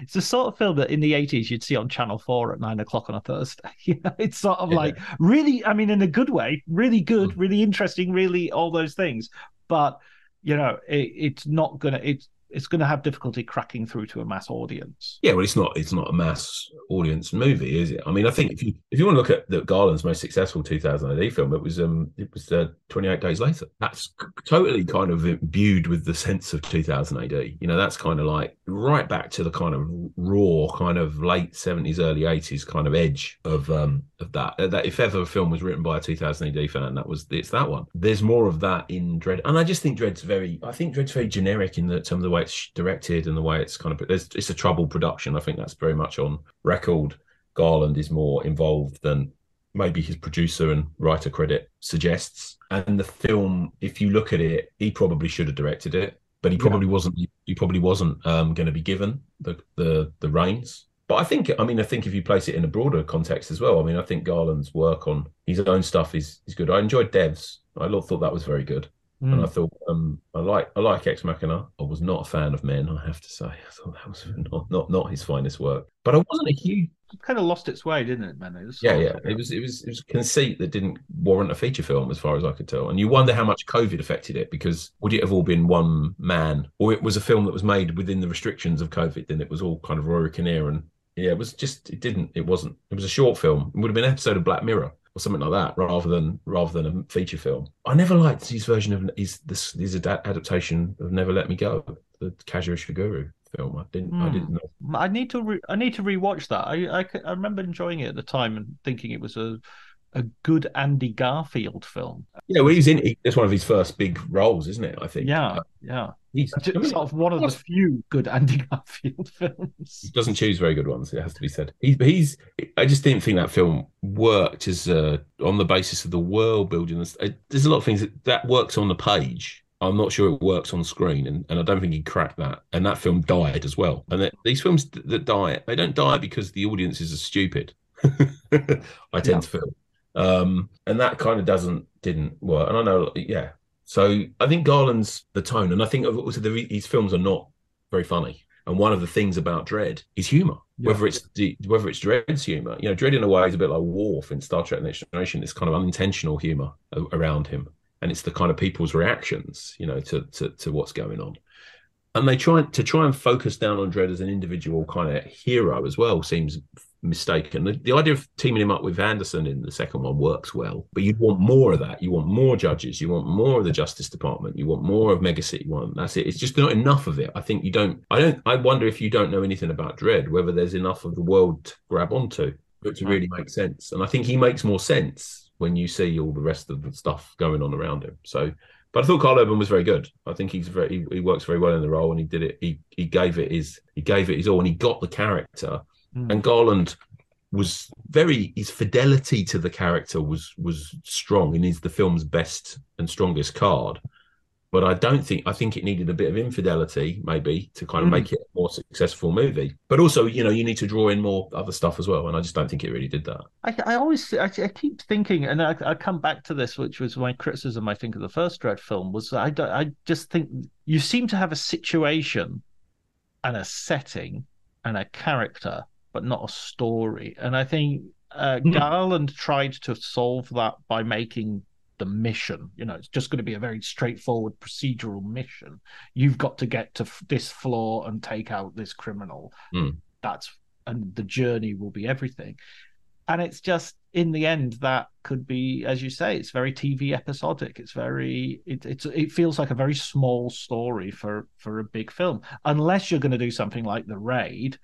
it's the sort of film that in the 80s you'd see on Channel 4 at nine o'clock on a Thursday. you know, it's sort of yeah. like really, I mean, in a good way, really good, mm. really interesting, really all those things. But, you know, it, it's not going to, it's, it's going to have difficulty cracking through to a mass audience. Yeah, well, it's not it's not a mass audience movie, is it? I mean, I think if you if you want to look at the Garland's most successful 2000 AD film, it was um it was uh, 28 Days Later. That's totally kind of imbued with the sense of 2000 AD. You know, that's kind of like right back to the kind of raw, kind of late 70s, early 80s kind of edge of um of that. That if ever a film was written by a 2000 AD fan, that was it's that one. There's more of that in Dredd, and I just think Dredd's very. I think Dredd's very generic in the terms of the way it's directed and the way it's kind of. There's, it's a troubled production. I think that's very much on record. Garland is more involved than maybe his producer and writer credit suggests. And the film, if you look at it, he probably should have directed it, but he probably yeah. wasn't. He probably wasn't um, going to be given the the the reins. But I think, I mean, I think if you place it in a broader context as well, I mean, I think Garland's work on his own stuff is is good. I enjoyed Devs. I thought that was very good. Mm. And I thought um, I like I like Ex Machina. I was not a fan of Men, I have to say. I thought that was not not, not his finest work. But I wasn't a huge. It kind of lost its way, didn't it, Man? It was yeah, yeah. It was it was it was conceit that didn't warrant a feature film, as far as I could tell. And you wonder how much COVID affected it, because would it have all been one man, or it was a film that was made within the restrictions of COVID? Then it was all kind of Rory Kinnear and yeah, it was just it didn't it wasn't it was a short film. It would have been an episode of Black Mirror or something like that, rather than rather than a feature film. I never liked his version of his this his adaptation of Never Let Me Go, the Kazuo Ishiguro film. I didn't mm. I didn't know. I need to re- I need to rewatch that. I, I I remember enjoying it at the time and thinking it was a a good Andy Garfield film. Yeah, well, he's in. It's one of his first big roles, isn't it? I think. Yeah, yeah. He's sort of one of the few good Andy Garfield films. He doesn't choose very good ones. It has to be said. He's. He's. I just didn't think that film worked as uh, on the basis of the world building. There's a lot of things that, that works on the page. I'm not sure it works on screen, and, and I don't think he cracked that. And that film died as well. And that, these films that die, they don't die because the audiences are stupid. I tend yeah. to feel um, and that kind of doesn't didn't work. And I know, yeah. So I think Garland's the tone, and I think also the, these films are not very funny. And one of the things about Dredd is humor, yeah. whether it's whether it's Dredd's humor. You know, Dredd in a way is a bit like Worf in Star Trek: Next Generation. It's kind of unintentional humor around him, and it's the kind of people's reactions, you know, to to, to what's going on. And they try to try and focus down on Dredd as an individual kind of hero as well seems mistaken. The, the, idea of teaming him up with Anderson in the second one works well, but you want more of that. You want more judges. You want more of the Justice Department. You want more of Mega City One. That's it. It's just not enough of it. I think you don't. I don't. I wonder if you don't know anything about Dredd, whether there's enough of the world to grab onto it to really make sense. And I think he makes more sense when you see all the rest of the stuff going on around him. So. But I thought Karl Urban was very good. I think he's very he, he works very well in the role, and he did it. He he gave it his he gave it his all, and he got the character Mm. And Garland was very his fidelity to the character was was strong and is the film's best and strongest card. But I don't think I think it needed a bit of infidelity maybe to kind of mm. make it a more successful movie. But also, you know, you need to draw in more other stuff as well, and I just don't think it really did that. I, I always I, I, keep thinking, and I, I come back to this, which was my criticism. I think of the first Dredd film was I I just think you seem to have a situation and a setting and a character but not a story. And I think uh, mm. Garland tried to solve that by making the mission. You know, it's just going to be a very straightforward procedural mission. You've got to get to f- this floor and take out this criminal. Mm. That's and the journey will be everything. And it's just in the end that could be, as you say, it's very TV episodic. It's very it it's it feels like a very small story for for a big film, unless you're going to do something like the raid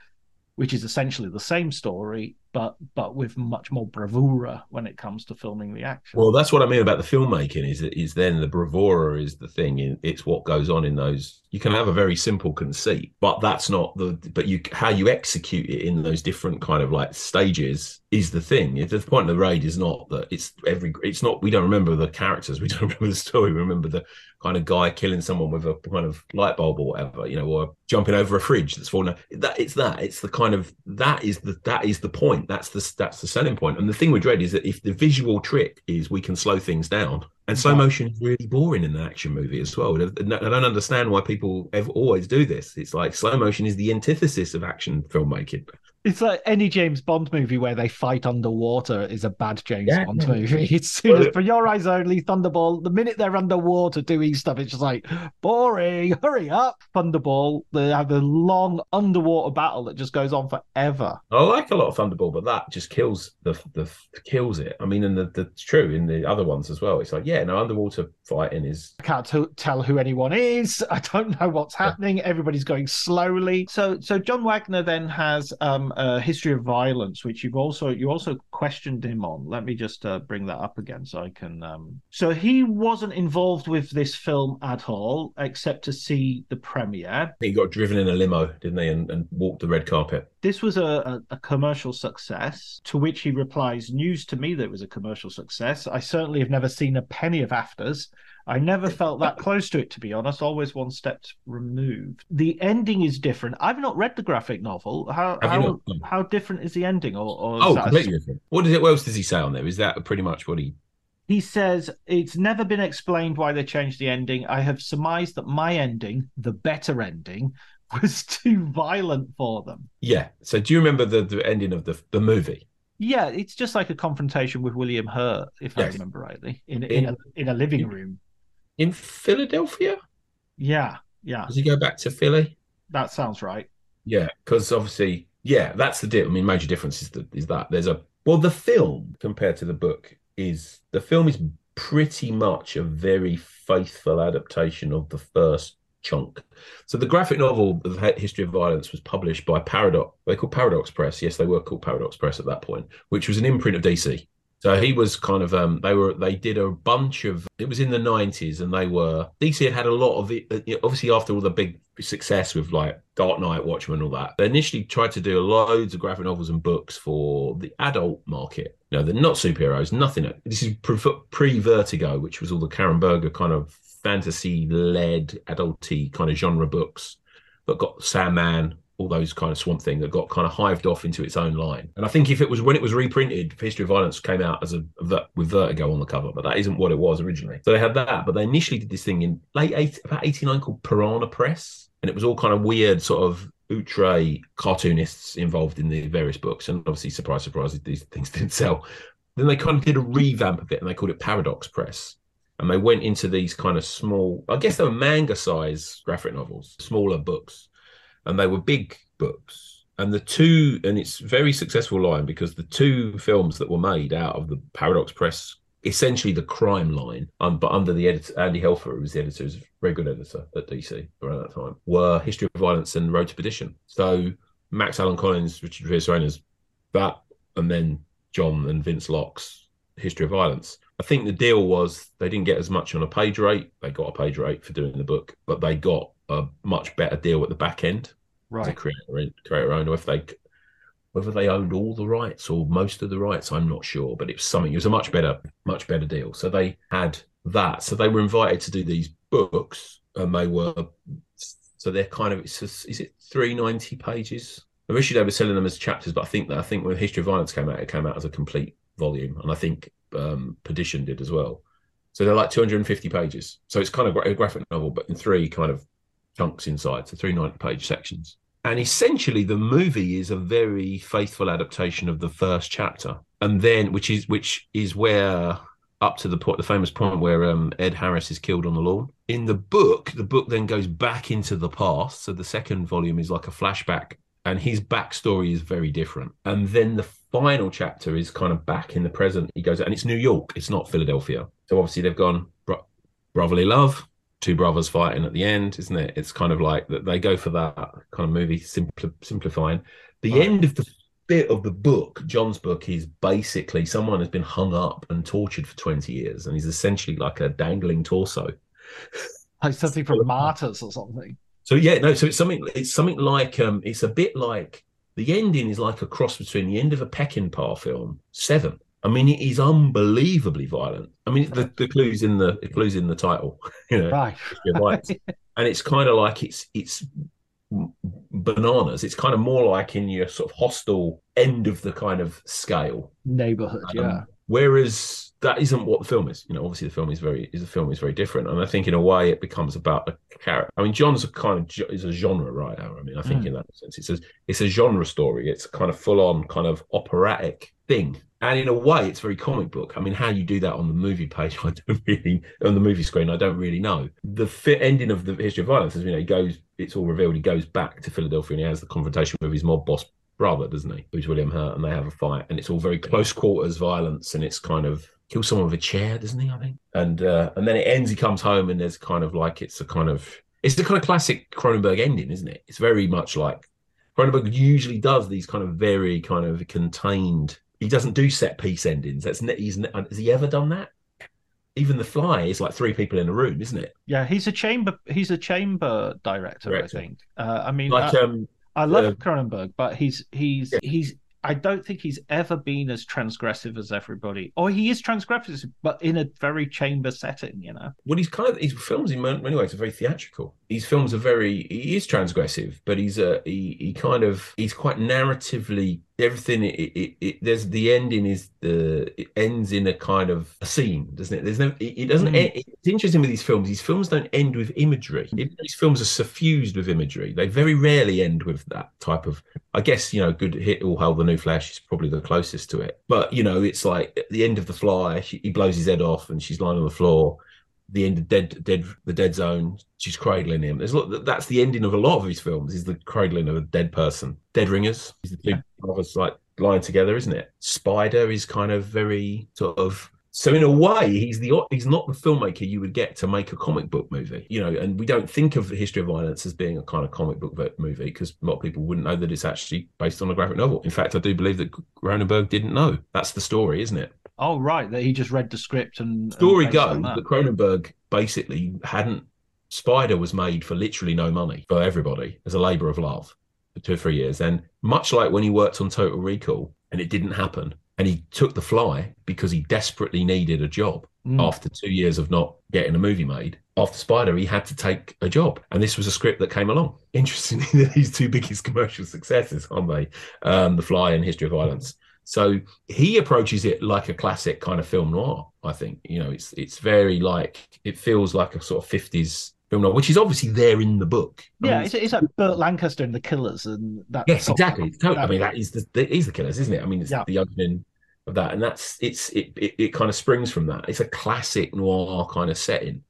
which is essentially the same story, but but with much more bravura when it comes to filming the action. Well, that's what I mean about the filmmaking. Is is then the bravura is the thing. It's what goes on in those. You can have a very simple conceit, but that's not the. But you how you execute it in those different kind of like stages is the thing. The point of the raid is not that it's every. It's not. We don't remember the characters. We don't remember the story. We remember the kind of guy killing someone with a kind of light bulb or whatever, you know, or jumping over a fridge that's fallen. That it's that. It's the kind of that is the that is the point. That's the that's the selling point. And the thing with Dredd is that if the visual trick is we can slow things down, and slow motion is really boring in an action movie as well. I don't understand why people ever always do this. It's like slow motion is the antithesis of action filmmaking. It's like any James Bond movie where they fight underwater is a bad James Yeah. Bond movie. It's for your eyes only, Thunderball. The minute they're underwater doing stuff, it's just like boring. Hurry up, Thunderball. They have a long underwater battle that just goes on forever. I like a lot of Thunderball, but that just kills the the kills it. I mean, and the, the it's true in the other ones as well. It's like, yeah, no, underwater fighting is I can't t- tell who anyone is. I don't know what's happening. Everybody's going slowly. So, so John Wagner then has um, a history of violence, which you've also you also questioned him on. Let me just uh, bring that up again so I can. Um... So he wasn't involved with this film at all, except to see the premiere. he got driven in a limo, didn't he, and, and walked the red carpet. This was a, a, a commercial success. To which he replies, "News to me that it was a commercial success. I certainly have never seen a penny of afters." I never felt that close to it, to be honest. Always one step removed. The ending is different. I've not read the graphic novel. How how, oh. how different is the ending? Or, or Oh, that a- completely different. What does it? What else does he say on there? Is that pretty much what he? He says it's never been explained why they changed the ending. I have surmised that my ending, the better ending, was too violent for them. Yeah. So do you remember the, the ending of the the movie? Yeah, it's just like a confrontation with William Hurt, if I remember rightly, in in a, in a living room. In Philadelphia? Yeah, yeah, Does he go back to Philly? that sounds right. Yeah, because obviously, yeah, that's the deal. I mean, major difference is that is that there's a well, the film compared to the book is the film is pretty much a very faithful adaptation of the first chunk. So the graphic novel, The History of Violence, was published by Paradox. They called Paradox Press. Yes, they were called Paradox Press at that point, which was an imprint of DC. So he was kind of um they were they did a bunch of it was in the 90s and they were DC had had a lot of uh, obviously after all the big success with like Dark Knight Watchmen and all that they initially tried to do loads of graphic novels and books for the adult market. You know they're not superheroes nothing. This is pre Vertigo which was all the Karen Berger kind of fantasy led adulty kind of genre books that got Sandman all those kind of swamp thing that got kind of hived off into its own line. And I think if it was when it was reprinted, History of Violence came out as a with Vertigo on the cover, but that isn't what it was originally. So they had that, but they initially did this thing in late about eighty nine called Piranha Press, and it was all kind of weird sort of outre cartoonists involved in the various books, and obviously, surprise, surprise, these things didn't sell. Then they kind of did a revamp of it, and they called it Paradox Press. And they went into these kind of small, I guess they were manga size graphic novels, smaller books and they were big books. And the two, and it's very successful line because the two films that were made out of the Paradox Press, essentially the crime line, um, but under the editor, Andy Helfer, who was the editor, was a very good editor at DC around that time, were History of Violence and Road to Perdition. So Max Allan Collins, Richard Piers Rayner, that, and then John and Vince Locke's History of Violence. I think the deal was they didn't get as much on a page rate. They got a page rate for doing the book, but they got a much better deal at the back end a Right. creator creator owner. If they whether they owned all the rights or most of the rights, I'm not sure, but it was something. It was a much better, much better deal. So they had that. So they were invited to do these books, and they were. So they're kind of. It's just, is it 390 pages? Originally they were selling them as chapters, but I think that I think when History of Violence came out, it came out as a complete volume, and I think um, Perdition did as well. So they're like 250 pages. So it's kind of a graphic novel, but in three kind of chunks inside, so 390 page sections. And essentially, the movie is a very faithful adaptation of the first chapter, and then which is which is where up to the point, the famous point where um, Ed Harris is killed on the lawn. In the book, the book then goes back into the past. So the second volume is like a flashback, and his backstory is very different. And then the final chapter is kind of back in the present. He goes, and it's New York, it's not Philadelphia. So obviously they've gone bro- brotherly love, two brothers fighting at the end, isn't it? It's kind of like that they go for that kind of movie, simpli- simplifying. The Right. end of the bit of the book, John's book, is basically someone has been hung up and tortured for 20 years, and he's essentially like a dangling torso. Like something from Martyrs or something. So yeah, no, so it's something it's something like um it's a bit like the ending is like a cross between the end of a Peckinpah film, Seven. I mean, it is unbelievably violent. I mean, the, the clues in the the clues in the title, you know, Right. And it's kind of like it's it's bananas. It's kind of more like in your sort of hostile end of the kind of scale. Neighborhood, Um, yeah. Whereas that isn't what the film is. You know, obviously the film is very is the film is very different, and I think in a way it becomes about a character. I mean, John's a kind of is a genre writer. I mean, I think Mm. in that sense, it's a it's a genre story. It's a kind of full on kind of operatic thing. And in a way, it's very comic book. I mean, how you do that on the movie page, I don't really on the movie screen. I don't really know. The fit ending of the history of violence is, you know, he goes. It's all revealed. He goes back to Philadelphia and he has the confrontation with his mob boss brother, doesn't he? Who's William Hurt, and they have a fight, and it's all very close quarters violence, and it's kind of kills someone with a chair, doesn't he? I think, and uh, and then it ends. He comes home, and there's kind of like it's a kind of it's the kind of classic Cronenberg ending, isn't it? It's very much like Cronenberg usually does these kind of very kind of contained. He doesn't do set piece endings. That's he's ne- has he ever done that? Even The Fly is like three people in a room, isn't it? Yeah, he's a chamber. He's a chamber director, Director. I think. Uh, I mean, Like I, um, I love uh, Cronenberg, but he's he's he's. I don't think he's ever been as transgressive as everybody, or he is transgressive, but in a very chamber setting. You know. well, he's kind of his films in many ways are very theatrical. His films are very he is transgressive, but he's a he he kind of he's quite narratively everything. It, it, it there's the ending is the it ends in a kind of a scene, doesn't it? There's no it, doesn't. Mm. End, it's interesting with these films. These films don't end with imagery. These films are suffused with imagery. They very rarely end with that type of. I guess you know, good hit all hail the new Flash is probably the closest to it. But you know, it's like at the end of the Fly, she, he blows his head off and she's lying on the floor the end of dead dead the dead zone she's cradling him. There's a lot that's the ending of a lot of his films is the cradling of a dead person. Dead ringers is the two Yeah. brothers like lying together isn't it? Spider is kind of very sort of so in a way he's the he's not the filmmaker you would get to make a comic book movie you know and we don't think of the history of violence as being a kind of comic book movie because a lot of people wouldn't know that it's actually based on a graphic novel. In fact i do believe that cronenberg didn't know. That's the story isn't it Oh right, that he just read the script and story goes that. that Cronenberg basically hadn't Spider was made for literally no money for everybody as a labor of love for two or three years. And much like when he worked on Total Recall and it didn't happen, and he took the fly because he desperately needed a job Mm. after two years of not getting a movie made. After Spider, he had to take a job, and this was a script that came along. Interestingly, they're two biggest commercial successes, aren't they? Um, the Fly and History of Violence. So he approaches it like a classic kind of film noir. I think you know it's it's very like it feels like a sort of fifties film noir, which is obviously there in the book. I Yeah, mean, it's, it's like Burt Lancaster and the Killers, and that. Yes, exactly. Totally, I mean, that is the that is the killers, isn't it? I mean, it's Yeah. the opening of that, and that's it's it, it it kind of springs from that. It's a classic noir kind of setting,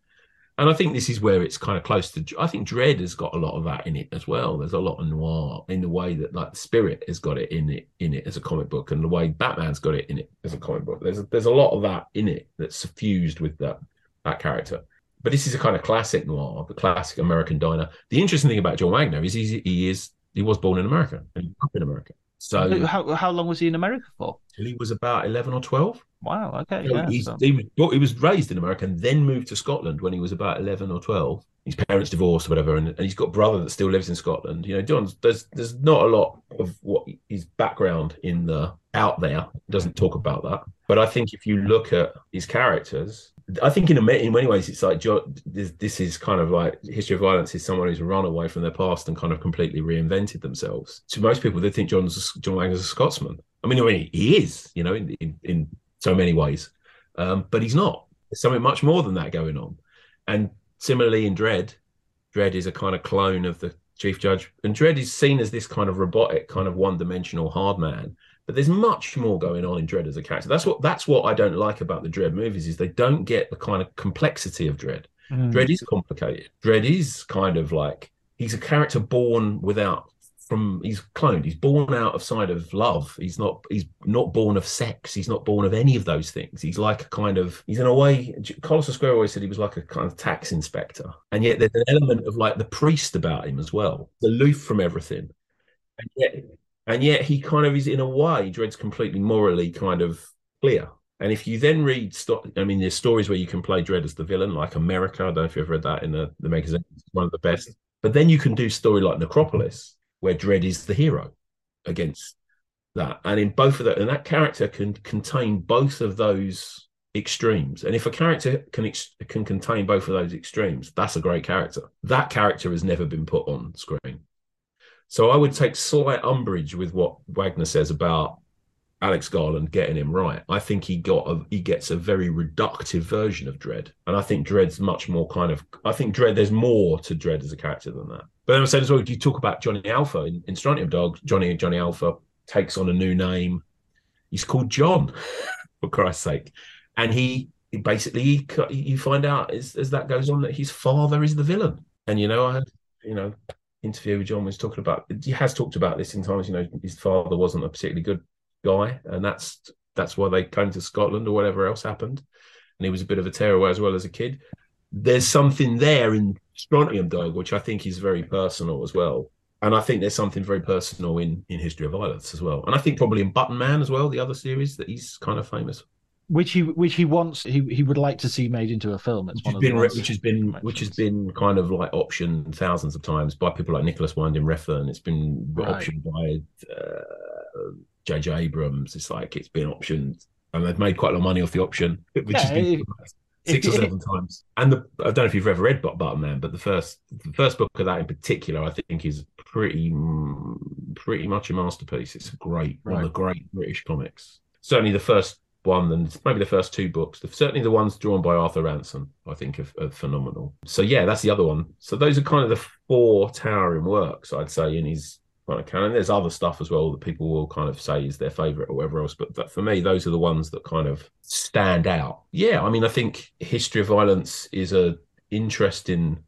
and I think this is where it's kind of close to. I think Dredd has got a lot of that in it as well. There's a lot of noir in the way that like Spirit has got it in it in it as a comic book, and the way Batman's got it in it as a comic book. There's a, there's a lot of that in it that's suffused with that that character. But this is a kind of classic noir, the classic American diner. The interesting thing about John Wagner is he's, he is he was born in America and he grew up in America. So How how long was he in America for? till he was about eleven or twelve. Wow. Okay. So Yeah. he was he was raised in America and then moved to Scotland when he was about eleven or twelve. His parents divorced or whatever, and, and he's got a brother that still lives in Scotland. You know, John's there's there's not a lot of what his background in the out there doesn't talk about that. But I think if you look at his characters, I think in a, in many ways it's like John, this, this is kind of like history of violence is someone who's run away from their past and kind of completely reinvented themselves. To most people, they think John's John Wagner's a Scotsman. I mean, I mean he is, you know, in in, in so many ways, um, but he's not. There's something much more than that going on. And similarly in Dredd, Dredd is a kind of clone of the Chief Judge, and Dredd is seen as this kind of robotic, kind of one-dimensional hard man. But there's much more going on in Dredd as a character. That's what that's what I don't like about the Dredd movies is they don't get the kind of complexity of Dredd. Mm. Dredd is complicated. Dredd is kind of like he's a character born without from he's cloned. He's born out of love. He's not he's not born of sex. He's not born of any of those things. He's like a kind of he's in a way Carlos Ezquerra always said he was like a kind of tax inspector. And yet there's an element of like the priest about him as well. Aloof from everything. And yet and yet he kind of is in a way, Dredd's completely morally kind of clear. And if you then read, I mean, there's stories where you can play Dredd as the villain, like America. I don't know if you've ever read that in the, the magazine. It's one of the best. But then you can do story like Necropolis, where Dredd is the hero against that. And in both of that, and that character can contain both of those extremes. And if a character can ex- can contain both of those extremes, that's a great character. That character has never been put on screen. So I would take slight umbrage with what Wagner says about Alex Garland getting him right. I think he got a, he gets a very reductive version of Dredd, and I think Dredd's much more kind of. I think Dredd there's more to Dredd as a character than that. But then I'm saying as well, you talk about Johnny Alpha in, in Strontium Dog. Johnny and Johnny Alpha takes on a new name. He's called John, for Christ's sake, and he, he basically you find out as, as that goes on that his father is the villain. And you know, I had you know interview with John was talking about he has talked about this in times. You know, his father wasn't a particularly good guy, and that's that's why they came to Scotland or whatever else happened. And he was a bit of a tearaway as well as a kid. There's something there in Strontium Dog, which I think is very personal as well. And I think there's something very personal in in History of Violence as well. And I think probably in Button Man as well, the other series that he's kind of famous. Which he which he wants he, he would like to see made into a film. It's which, has been, which has been which has been kind of like optioned thousands of times by people like Nicholas Winding Refn. It's been right. optioned by uh, JJ Abrams. It's like it's been optioned, and they've made quite a lot of money off the option, which yeah, has been six or seven times. And the, I don't know if you've ever read Button Man, but the first the first book of that in particular, I think, is pretty mm, pretty much a masterpiece. It's a great right. one of the great British comics. Certainly the first one and maybe the first two books. Certainly the ones drawn by Arthur Ranson, I think, are, are, phenomenal. So yeah, that's the other one. So those are kind of the four towering works I'd say in his kind of canon. There's other stuff as well that people will kind of say is their favorite or whatever else, but, but for me, those are the ones that kind of stand out. Yeah, I mean, I think History of Violence is a interesting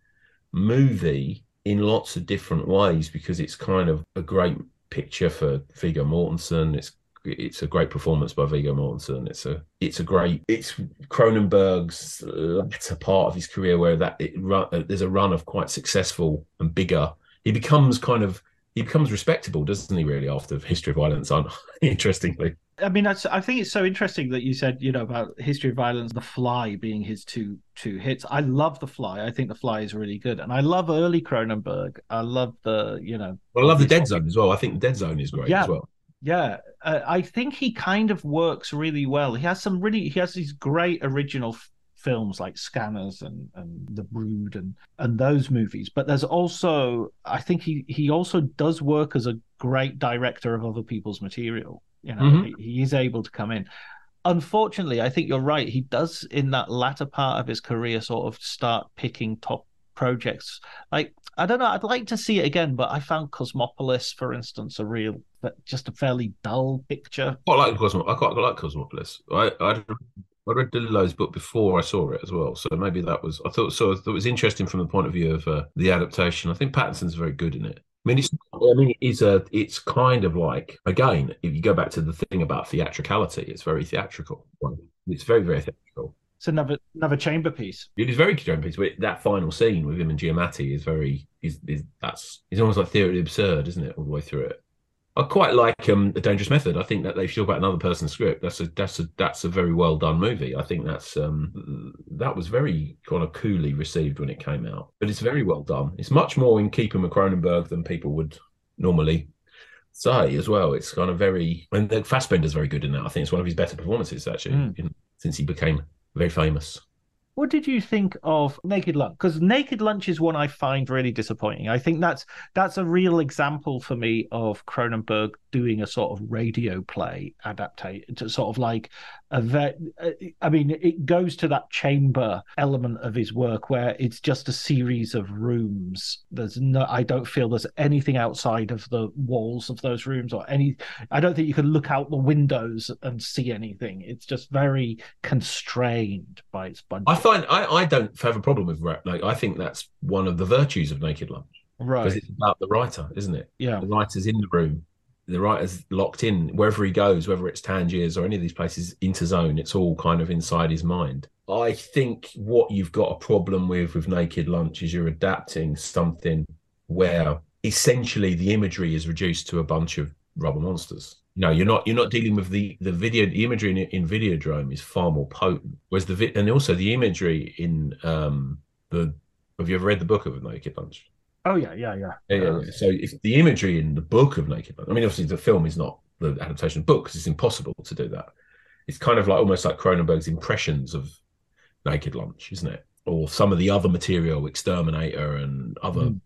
movie in lots of different ways because it's kind of a great picture for Viggo Mortensen. It's it's a great performance by Viggo Mortensen. It's a it's a great it's Cronenberg's latter part of his career where that it run, uh, there's a run of quite successful and bigger. He becomes kind of he becomes respectable, doesn't he? Really, after History of Violence, on interestingly. I mean, I think it's so interesting that you said, you know, about History of Violence, The Fly being his two two hits. I love The Fly. I think The Fly is really good, and I love early Cronenberg. I love the, you know, well, I love the Dead Zone as well. I think the Dead Zone is great yeah. as well. Yeah, uh, I think he kind of works really well. He has some really, he has these great original films like Scanners and, and The Brood and and those movies. But there's also I think he he also does work as a great director of other people's material. You know, mm-hmm. he, he is able to come in. Unfortunately, I think you're right. He does in that latter part of his career sort of start picking top projects. Like I don't know, I'd like to see it again, but I found Cosmopolis, for instance, a real, just a fairly dull picture. I like Cosmo. I quite like Cosmopolis. I I I read DeLillo's book before I saw it as well, so maybe that was I thought so. It was interesting from the point of view of uh, the adaptation. I think Pattinson's very good in it. I mean, it's I mean, it's a it's kind of like again, if you go back to the thing about theatricality, it's very theatrical. It's very very theatrical. It's another another chamber piece. It is very chamber piece. But that final scene with him and Giamatti is very is, is that's it's almost like theory absurd, isn't it, all the way through it. I quite like um, a dangerous method. I think that they've still got another person's script. That's a that's a that's a very well done movie. I think that's um, that was very kind of coolly received when it came out. But it's very well done. It's much more in keeping with Cronenberg than people would normally say as well. It's kind of very and Fassbender's very good in that. I think it's one of his better performances actually mm. in, since he became very famous. What did you think of Naked Lunch? Because Naked Lunch is one I find really disappointing. I think that's that's a real example for me of Cronenberg doing a sort of radio play adaptation, sort of like a ve- uh, I mean, it goes to that chamber element of his work where it's just a series of rooms. There's no, I don't feel there's anything outside of the walls of those rooms or any. I don't think you can look out the windows and see anything. It's just very constrained by its budget. I find I, I don't have a problem with like I think that's one of the virtues of Naked Lunch. Right. Because it's about the writer, isn't it? Yeah. The writer's in the room the writer's locked in wherever he goes, whether it's Tangiers or any of these places, Interzone, it's all kind of inside his mind. I think what you've got a problem with with Naked Lunch is you're adapting something where essentially the imagery is reduced to a bunch of rubber monsters. No, you're not. You're not dealing with the the video. The imagery in, in Videodrome is far more potent. Whereas the and also the imagery in um the. Have you ever read the book of Naked Lunch? Oh yeah, yeah, yeah. yeah, yeah, yeah. So if the imagery in the book of Naked Lunch, I mean, obviously the film is not the adaptation of the book because it's impossible to do that. It's kind of like almost like Cronenberg's impressions of Naked Lunch, isn't it? Or some of the other material, Exterminator and other mm.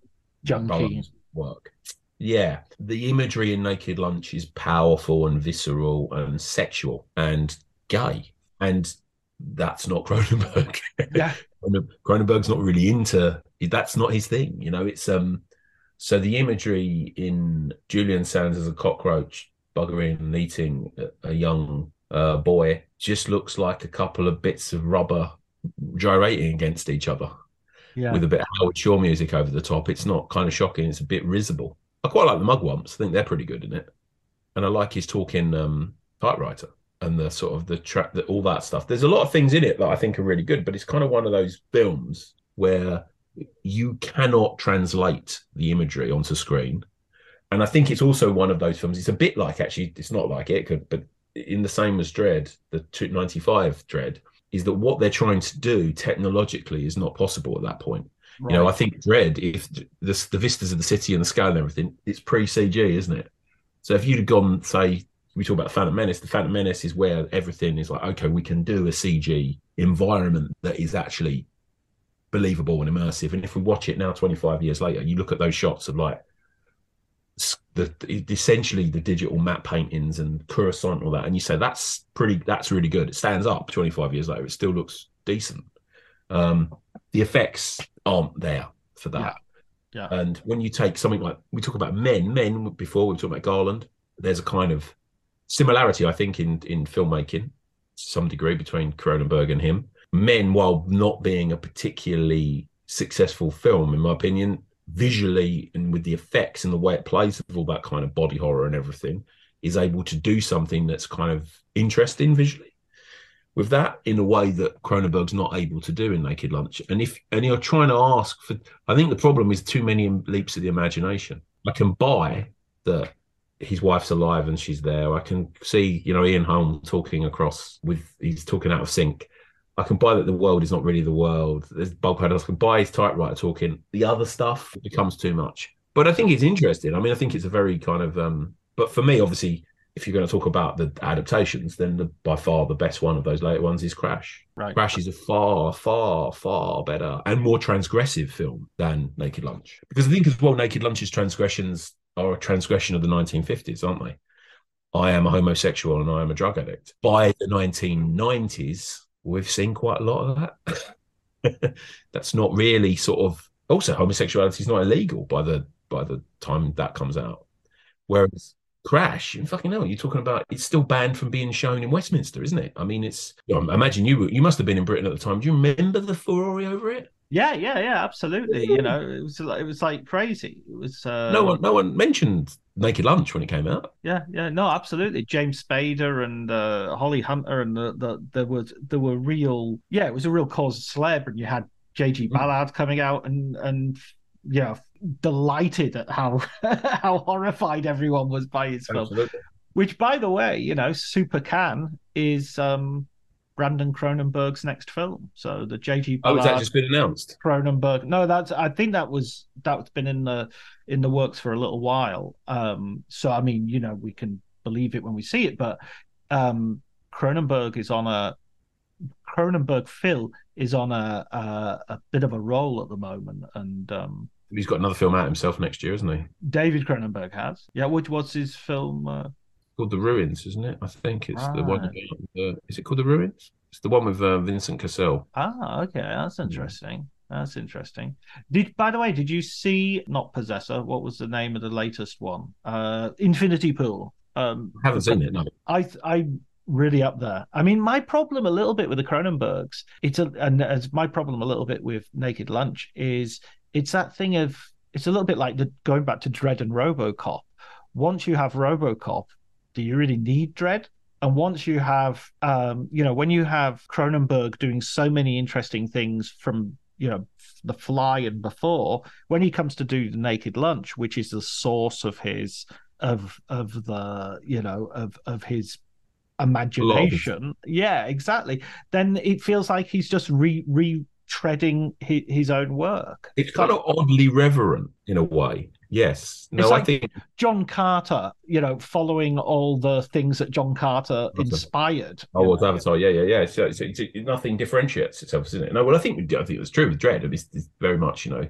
junkie work. yeah, the imagery in Naked Lunch is powerful and visceral and sexual and gay, and that's not Cronenberg. Yeah. Cronenberg's not really into that's not his thing. You know, it's um. So the imagery in Julian Sands as a cockroach buggering and eating a, young uh, boy just looks like a couple of bits of rubber gyrating against each other Yeah. with a bit of Howard Shore music over the top. It's not kind of shocking. It's a bit risible. I quite like the Mugwumps. I think they're pretty good in it, and I like his talking um, typewriter and the sort of the track, that all that stuff. There's a lot of things in it that I think are really good, but it's kind of one of those films where you cannot translate the imagery onto screen. And I think it's also one of those films. It's a bit like actually, it's not like it could, but in the same as Dredd, the 95 Dredd, is that what they're trying to do technologically is not possible at that point. You know, I think Dredd, if the, the vistas of the city and the scale and everything, it's pre CG, isn't it? So if you'd have gone, say, we talk about Phantom Menace, the Phantom Menace is where everything is like, okay, we can do a CG environment that is actually believable and immersive. And if we watch it now, 25 years later, you look at those shots of like the essentially the digital map paintings and Coruscant and all that, and you say that's pretty, that's really good. It stands up 25 years later. It still looks decent. Um, the effects aren't there for that. Yeah. And when you take something like we talk about men, men before we talk about Garland, there's a kind of similarity, I think, in in filmmaking to some degree between Cronenberg and him. Men, while not being a particularly successful film, in my opinion, visually and with the effects and the way it plays with all that kind of body horror and everything, is able to do something that's kind of interesting visually with that in a way that Cronenberg's not able to do in Naked Lunch. And if and you're trying to ask for, I think the problem is too many leaps of the imagination. I can buy that his wife's alive and she's there. I can see, you know, Ian Holm talking across with he's talking out of sync. I can buy that the world is not really the world. There's bulkhead. I can buy his typewriter talking. The other stuff becomes too much. But I think it's interesting. I mean, I think it's a very kind of. um But for me, obviously, if you're going to talk about the adaptations, then the, by far the best one of those later ones is Crash. Right. Crash is a far, far, far better and more transgressive film than Naked Lunch. Because I think as well, Naked Lunch's transgressions are a transgression of the 1950s, aren't they? I am a homosexual and I am a drug addict. By the 1990s, we've seen quite a lot of that. That's not really sort of also homosexuality is not illegal by the by the time that comes out. Whereas Crash, and fucking hell, you're talking about it's still banned from being shown in Westminster, isn't it? I mean, it's. You know, imagine you you must have been in Britain at the time. Do you remember the furore over it? Yeah, yeah, yeah, absolutely. You know, it was like, it was like crazy. It was uh, no one, no one mentioned Naked Lunch when it came out. Yeah, yeah, no, absolutely. James Spader and uh, Holly Hunter, and the, the there was there were real, yeah, it was a real cause celeb, and you had Mm. JG Ballard coming out and and yeah, delighted at how how horrified everyone was by his film. Absolutely. Which, by the way, you know, Super-Cannes is um Brandon Cronenberg's next film. So the JG Oh, Ballard has that just been announced? Cronenberg. No, that's I think that was that's been in the in the works for a little while. Um, so I mean, you know, we can believe it when we see it, but um, Cronenberg is on a Cronenberg Phil is on a, a a bit of a roll at the moment, and um, He's got another film out himself next year, isn't he? David Cronenberg has. Yeah, which what's his film? Uh, Called The Ruins, isn't it? I think it's the one. The- is it called The Ruins? It's the one with uh, Vincent Cassel. ah, okay, that's interesting. That's interesting. Did by the way, did you see not Possessor? What was the name of the latest one? Uh, Infinity Pool. Um, I haven't seen it. No. I I really up there. I mean, my problem a little bit with the Cronenbergs, it's a and as my problem a little bit with Naked Lunch is it's that thing of it's a little bit like the going back to Dredd and RoboCop. Once you have RoboCop, do you really need Dredd? And once you have, um, you know, when you have Cronenberg doing so many interesting things from, you know, The Fly and before, when he comes to do the Naked Lunch, which is the source of his of of the you know of of his imagination yeah exactly then it feels like he's just re retreading his, his own work It's kind of oddly reverent in a way. Yes. No, It's I think john carter you know following all the things that john carter inspired Oh, well, know. Avatar, oh, yeah, yeah, yeah. So, it's, it's, it, nothing differentiates itself, isn't it? No, well, I think I think it's true with Dredd. It's, it's very much, you know,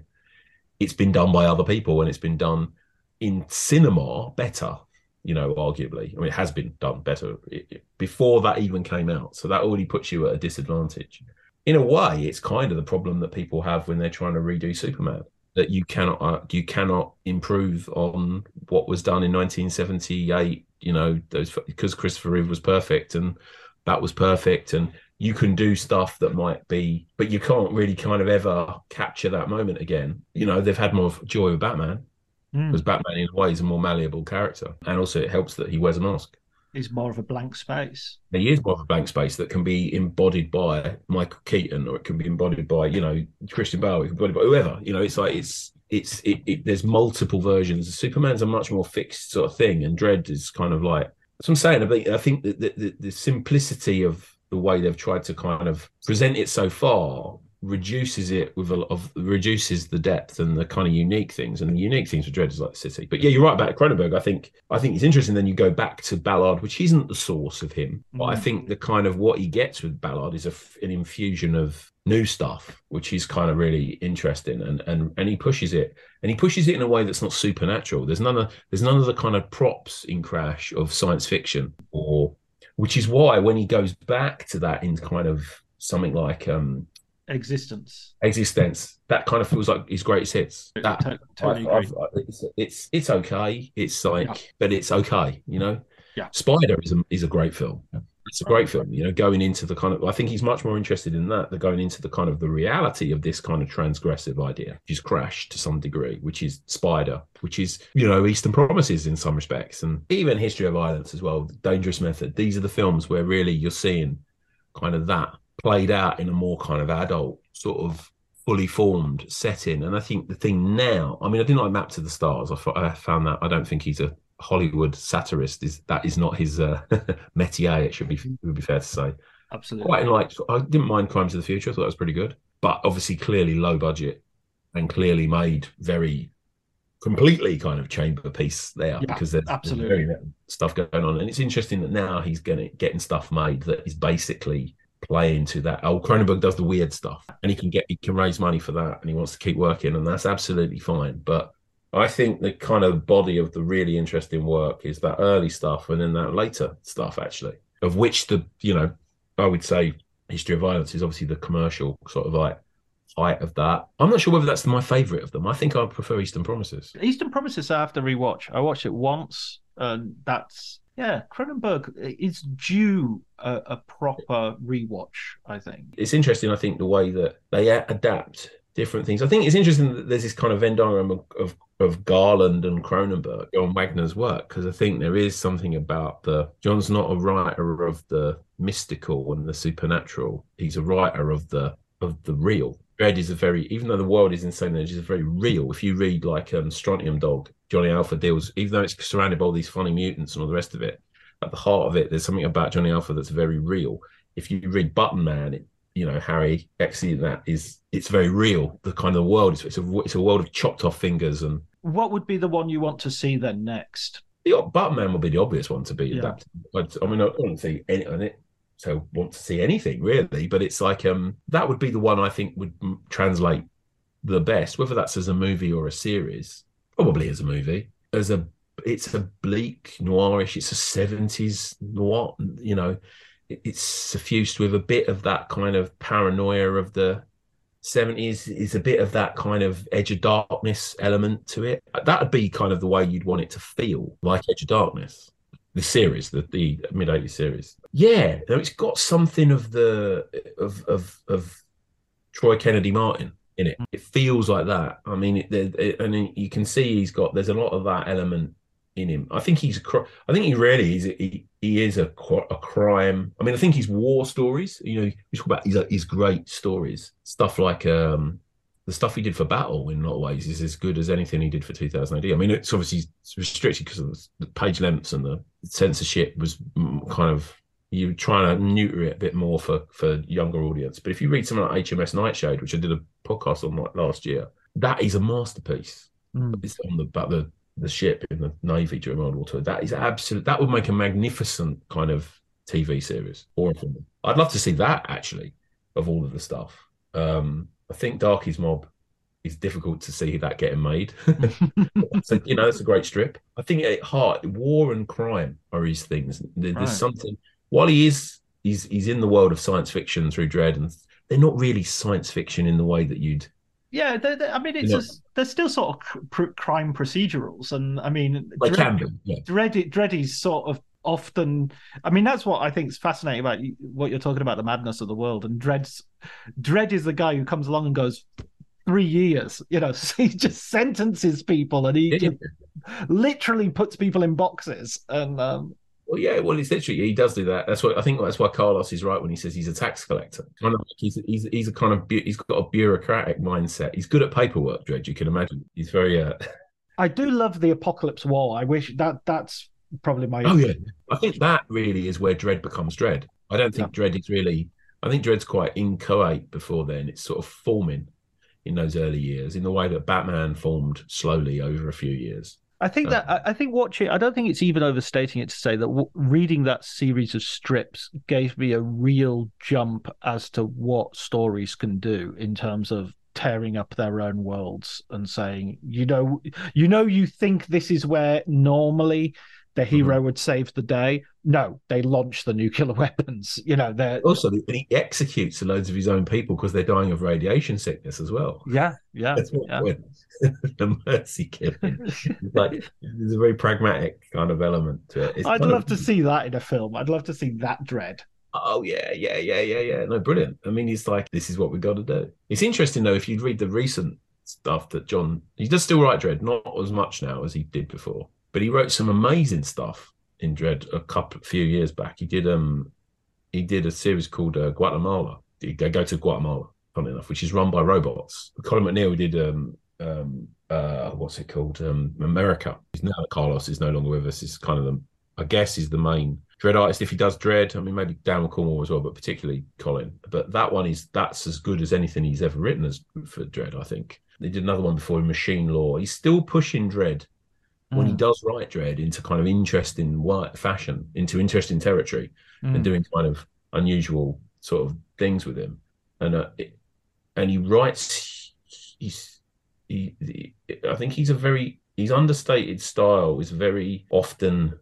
it's been done by other people and it's been done in cinema better. You know, arguably, I mean, it has been done better before that even came out. So that already puts you at a disadvantage. In a way, it's kind of the problem that people have when they're trying to redo Superman that you cannot uh, you cannot improve on what was done in 1978 you know those because christopher reeve was perfect and that was perfect and you can do stuff that might be but you can't really kind of ever capture that moment again you know they've had more joy with batman because mm. batman in a way is a more malleable character and also it helps that he wears a mask is more of a blank space. He is more of a blank space that can be embodied by Michael Keaton, or it can be embodied by you know Christian Bale, it can be embodied by whoever. You know, it's like it's it's it, it, there's multiple versions. Superman's a much more fixed sort of thing, and Dredd is kind of like. So I'm saying. I think I think that the, the, the simplicity of the way they've tried to kind of present it so far reduces it with a lot of reduces the depth and the kind of unique things and the unique things for Dredd is like the city. But yeah, you're right about Cronenberg. I think I think it's interesting. Then you go back to Ballard, which isn't the source of him, mm. but I mm. think the kind of what he gets with Ballard is a, an infusion of new stuff, which is kind of really interesting. And and and he pushes it and he pushes it in a way that's not supernatural. There's none of there's none of the kind of props in Crash of science fiction or which is why when he goes back to that in kind of something like um existence. Existence. That kind of feels like his greatest hits. That totally I've, I've, it's, it's, it's okay. It's like yeah. but it's okay you know? Yeah. Spider is a, is a great film. It's a great film you know going into the kind of i think he's much more interested in that than going into the kind of the reality of this kind of transgressive idea which is crash to some degree which is spider which is you know eastern promises in some respects and even history of violence as well dangerous method. These are the films where really you're seeing kind of that played out in a more kind of adult sort of fully formed setting. And I think the thing now, I mean, I didn't like Map to the Stars. I, I found that I don't think he's a Hollywood satirist. Is that is not his uh, métier? It should be it would be fair to say. Absolutely. Quite in like I didn't mind Crimes of the Future. I thought that was pretty good, but obviously clearly low budget and clearly made very completely kind of chamber piece there yeah, because there's, absolutely there's stuff going on and it's interesting that now he's getting getting stuff made that is basically play into that. Oh, Cronenberg does the weird stuff, and he can get he can raise money for that, and he wants to keep working, and that's absolutely fine. But I think the kind of body of the really interesting work is that early stuff, and then that later stuff, actually, of which the you know I would say History of Violence is obviously the commercial sort of like height of that. I'm not sure whether that's my favorite of them. I think I prefer Eastern Promises. Eastern Promises, I have to rewatch. I watched it once, and that's yeah, Cronenberg is due a, a, proper rewatch. I think it's interesting. I think the way that they adapt different things. I think it's interesting that there's this kind of Venn diagram of, of, of Garland and Cronenberg on Wagner's work because I think there is something about the John's not a writer of the mystical and the supernatural. He's a writer of the of the real. Dredd is a very, even though the world is insane, it's a very real. If you read like um, Strontium Dog, Johnny Alpha deals, even though it's surrounded by all these funny mutants and all the rest of it, at the heart of it, there's something about Johnny Alpha that's very real. If you read Button Man, it, you know Harry Exton, that is it's very real. The kind of world it's, it's a it's a world of chopped off fingers and. What would be the one you want to see then next? The Button Man would be the obvious one to be yeah. adapted. But, I mean, I don't see any on it so want to see anything really but it's like um that would be the one i think would translate the best whether that's as a movie or a series probably as a movie as a it's a bleak noirish it's a 70s noir you know it's suffused with a bit of that kind of paranoia of the 70s is a bit of that kind of edge of darkness element to it. That would be kind of the way you'd want it to feel like edge of darkness the series, the, the mid 80s series. Yeah, it's got something of the of of of Troy Kennedy Martin in it. It feels like that. I mean, it, it, and you can see he's got there's a lot of that element in him. I think he's I think he really is he, he is a a crime. I mean, I think his war stories. You know, you talk about his his great stories, stuff like um the stuff he did for Battle in a lot of ways is as good as anything he did for 2000 AD. I mean, it's obviously restricted because of the page lengths and the censorship was kind of you're trying to neuter it a bit more for for younger audience. But if you read something like HMS Nightshade, which I did a podcast on like last year, that is a masterpiece. Mm. It's on the about the the ship in the navy during World War II. That is absolute. That would make a magnificent kind of TV series or film. I'd love to see that actually of all of the stuff. Um, I think Darky's Mob it's difficult to see that getting made. so you know, that's a great strip. I think at heart, war and crime are his things. There's Right. something while he is he's he's in the world of science fiction through Dredd, and they're not really science fiction in the way that you'd. Yeah, they they- I mean, it's know- just, they're still sort of pr- crime procedurals, and I mean, They Dredd- can be, yeah. Dredd, Dreddy's sort of often. I mean, that's what I think is fascinating about what you're talking about the madness of the world. And Dredd's Dredd is the guy who comes along and goes three years. You know, he just sentences people, and he just literally puts people in boxes. And um, Well, yeah, well, it's literally he does do that. That's what I think. That's why Carlos is right when he says he's a tax collector. Kind of, he's he's he's a kind of bu- he's got a bureaucratic mindset. He's good at paperwork, Dredge. You can imagine. He's very. Uh... I do love the Apocalypse War. I wish that that's probably my. Oh yeah, I think that really is where Dredd becomes Dredd. I don't think Dredd is really. I think Dredd's quite inchoate before then. It's sort of forming in those early years in the way that Batman formed slowly over a few years. I think that I think watching. I don't think it's even overstating it to say that w- reading that series of strips gave me a real jump as to what stories can do in terms of tearing up their own worlds and saying, you know, you know, you think this is where normally the hero mm-hmm. would save the day. No, they launch the nuclear weapons. You know, they're Also, he executes loads of his own people because they're dying of radiation sickness as well. yeah, yeah, That's what yeah. the mercy killing. Like there's a very pragmatic kind of element to it. It's I'd love of- to see that in a film. I'd love to see that Dredd. Oh yeah, yeah, yeah, yeah, yeah. No, brilliant. I mean, he's like, this is what we've got to do. It's interesting though, if you read the recent stuff that John, he does still write Dredd, not as much now as he did before, but he wrote some amazing stuff in Dredd a couple, few years back. He did um, he did a series called uh, Guatemala. They go to Guatemala, funny enough, which is run by robots. Colin MacNeil did um, um, uh, what's it called? Um, America. He's now Carlos is no longer with us. Is kind of the, I guess, is the main Dredd artist. If he does Dredd, I mean, maybe Dan Cornwell as well, but particularly Colin. But that one is that's as good as anything he's ever written as for Dredd. I think they did another one before in Machine Law. He's still pushing Dredd when he Mm. does write Dredd into kind of interesting fashion, into interesting territory, Mm. and doing kind of unusual sort of things with him. And uh, it, and he writes. He's he, he. I think he's a very his understated style is very often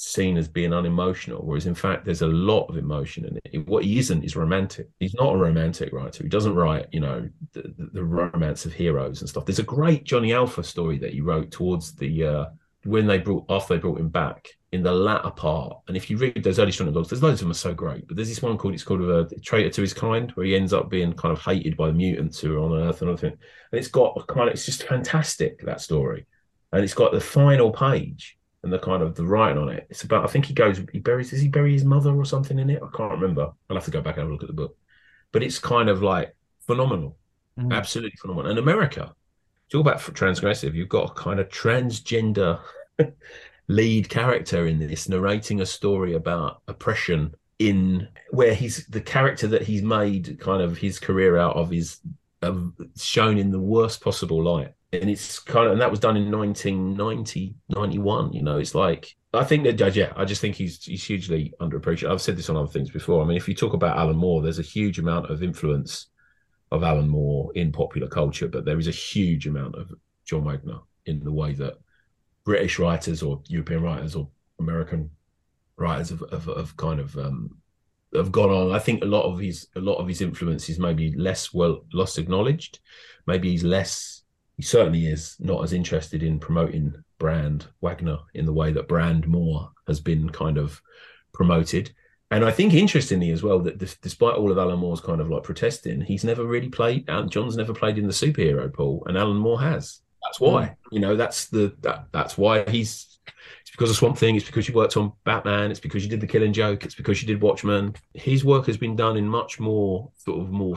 seen as being unemotional, whereas in fact there's a lot of emotion in it. What he isn't is romantic. He's not a romantic writer. He doesn't write, you know, the, the, romance of heroes and stuff. There's a great Johnny Alpha story that he wrote towards the uh, when they brought after they brought him back in the latter part. And if you read those early Strong blogs, there's loads of them are so great. But there's this one called it's called a traitor to his kind, where he ends up being kind of hated by the mutants who are on Earth and everything. And it's got a kind of it's just fantastic that story, and it's got the final page and the kind of the writing on it. It's about I think he goes he buries does he bury his mother or something in it? I can't remember. I'll have to go back and have a look at the book. But it's kind of like phenomenal, Mm. absolutely phenomenal. And America, talk about transgressive. You've got a kind of transgender lead character in this narrating a story about oppression in where he's the character that he's made kind of his career out of is um, shown in the worst possible light and it's kind of and that was done in 1990 91 you know it's like i think that yeah i just think he's he's hugely underappreciated. I've said this on other things before. I mean if you talk about alan moore there's a huge amount of influence of alan moore in popular culture but there is a huge amount of john wagner in the way that british writers or european writers or american writers have, have, have kind of um have gone on. I think a lot of his a lot of his influence is maybe less well less acknowledged maybe he's less he certainly is not as interested in promoting brand Wagner in the way that brand Moore has been kind of promoted. And I think interestingly as well that this, despite all of Alan Moore's kind of like protesting, he's never really played. Alan John's never played in the superhero pool, and Alan Moore has. That's why. Mm. You know, that's the that that's why he's. It's because of Swamp Thing. It's because you worked on Batman. It's because you did the Killing Joke. It's because you did Watchmen. His work has been done in much more sort of more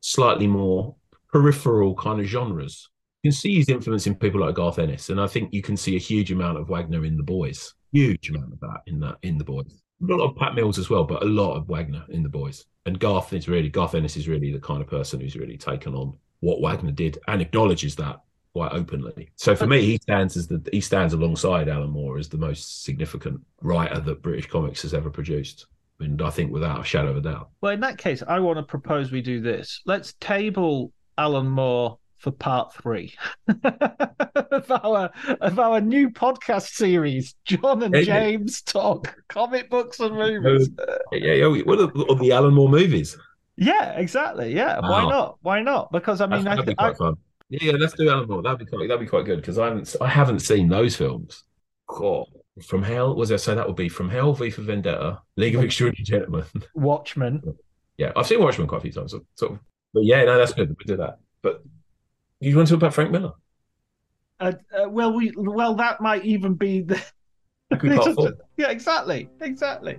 slightly more peripheral kind of genres can see he's influencing people like Garth Ennis, and I think you can see a huge amount of Wagner in the boys. Huge amount of that in that in the boys. A lot of Pat Mills as well, but a lot of Wagner in the boys. And Garth is really Garth Ennis is really the kind of person who's really taken on what Wagner did and acknowledges that quite openly. So for me, he stands as the he stands alongside Alan Moore as the most significant writer that British comics has ever produced. And I think without a shadow of a doubt. Well, in that case, I want to propose we do this. Let's table Alan Moore for part three of our of our new podcast series. John and. James talk comic books and movies. Yeah, oh, yeah. What are, the Alan Moore movies? Yeah, exactly. Yeah, why not? Why not? Because I mean, That's- I, that'd be I, quite fun. Yeah, yeah, let's do Alan Moore. That'd be quite. That'd be quite good because I haven't. I haven't seen those films. Cool. From Hell was there? So that would be From Hell, V for Vendetta, League of Extraordinary Gentlemen. Watchmen. Yeah, I've seen Watchmen quite a few times. So, sort of, but yeah, no, that's good. We do that. But you want to talk about Frank Miller? Uh, uh, well, we well that might even be the. That could part four. yeah, exactly, exactly.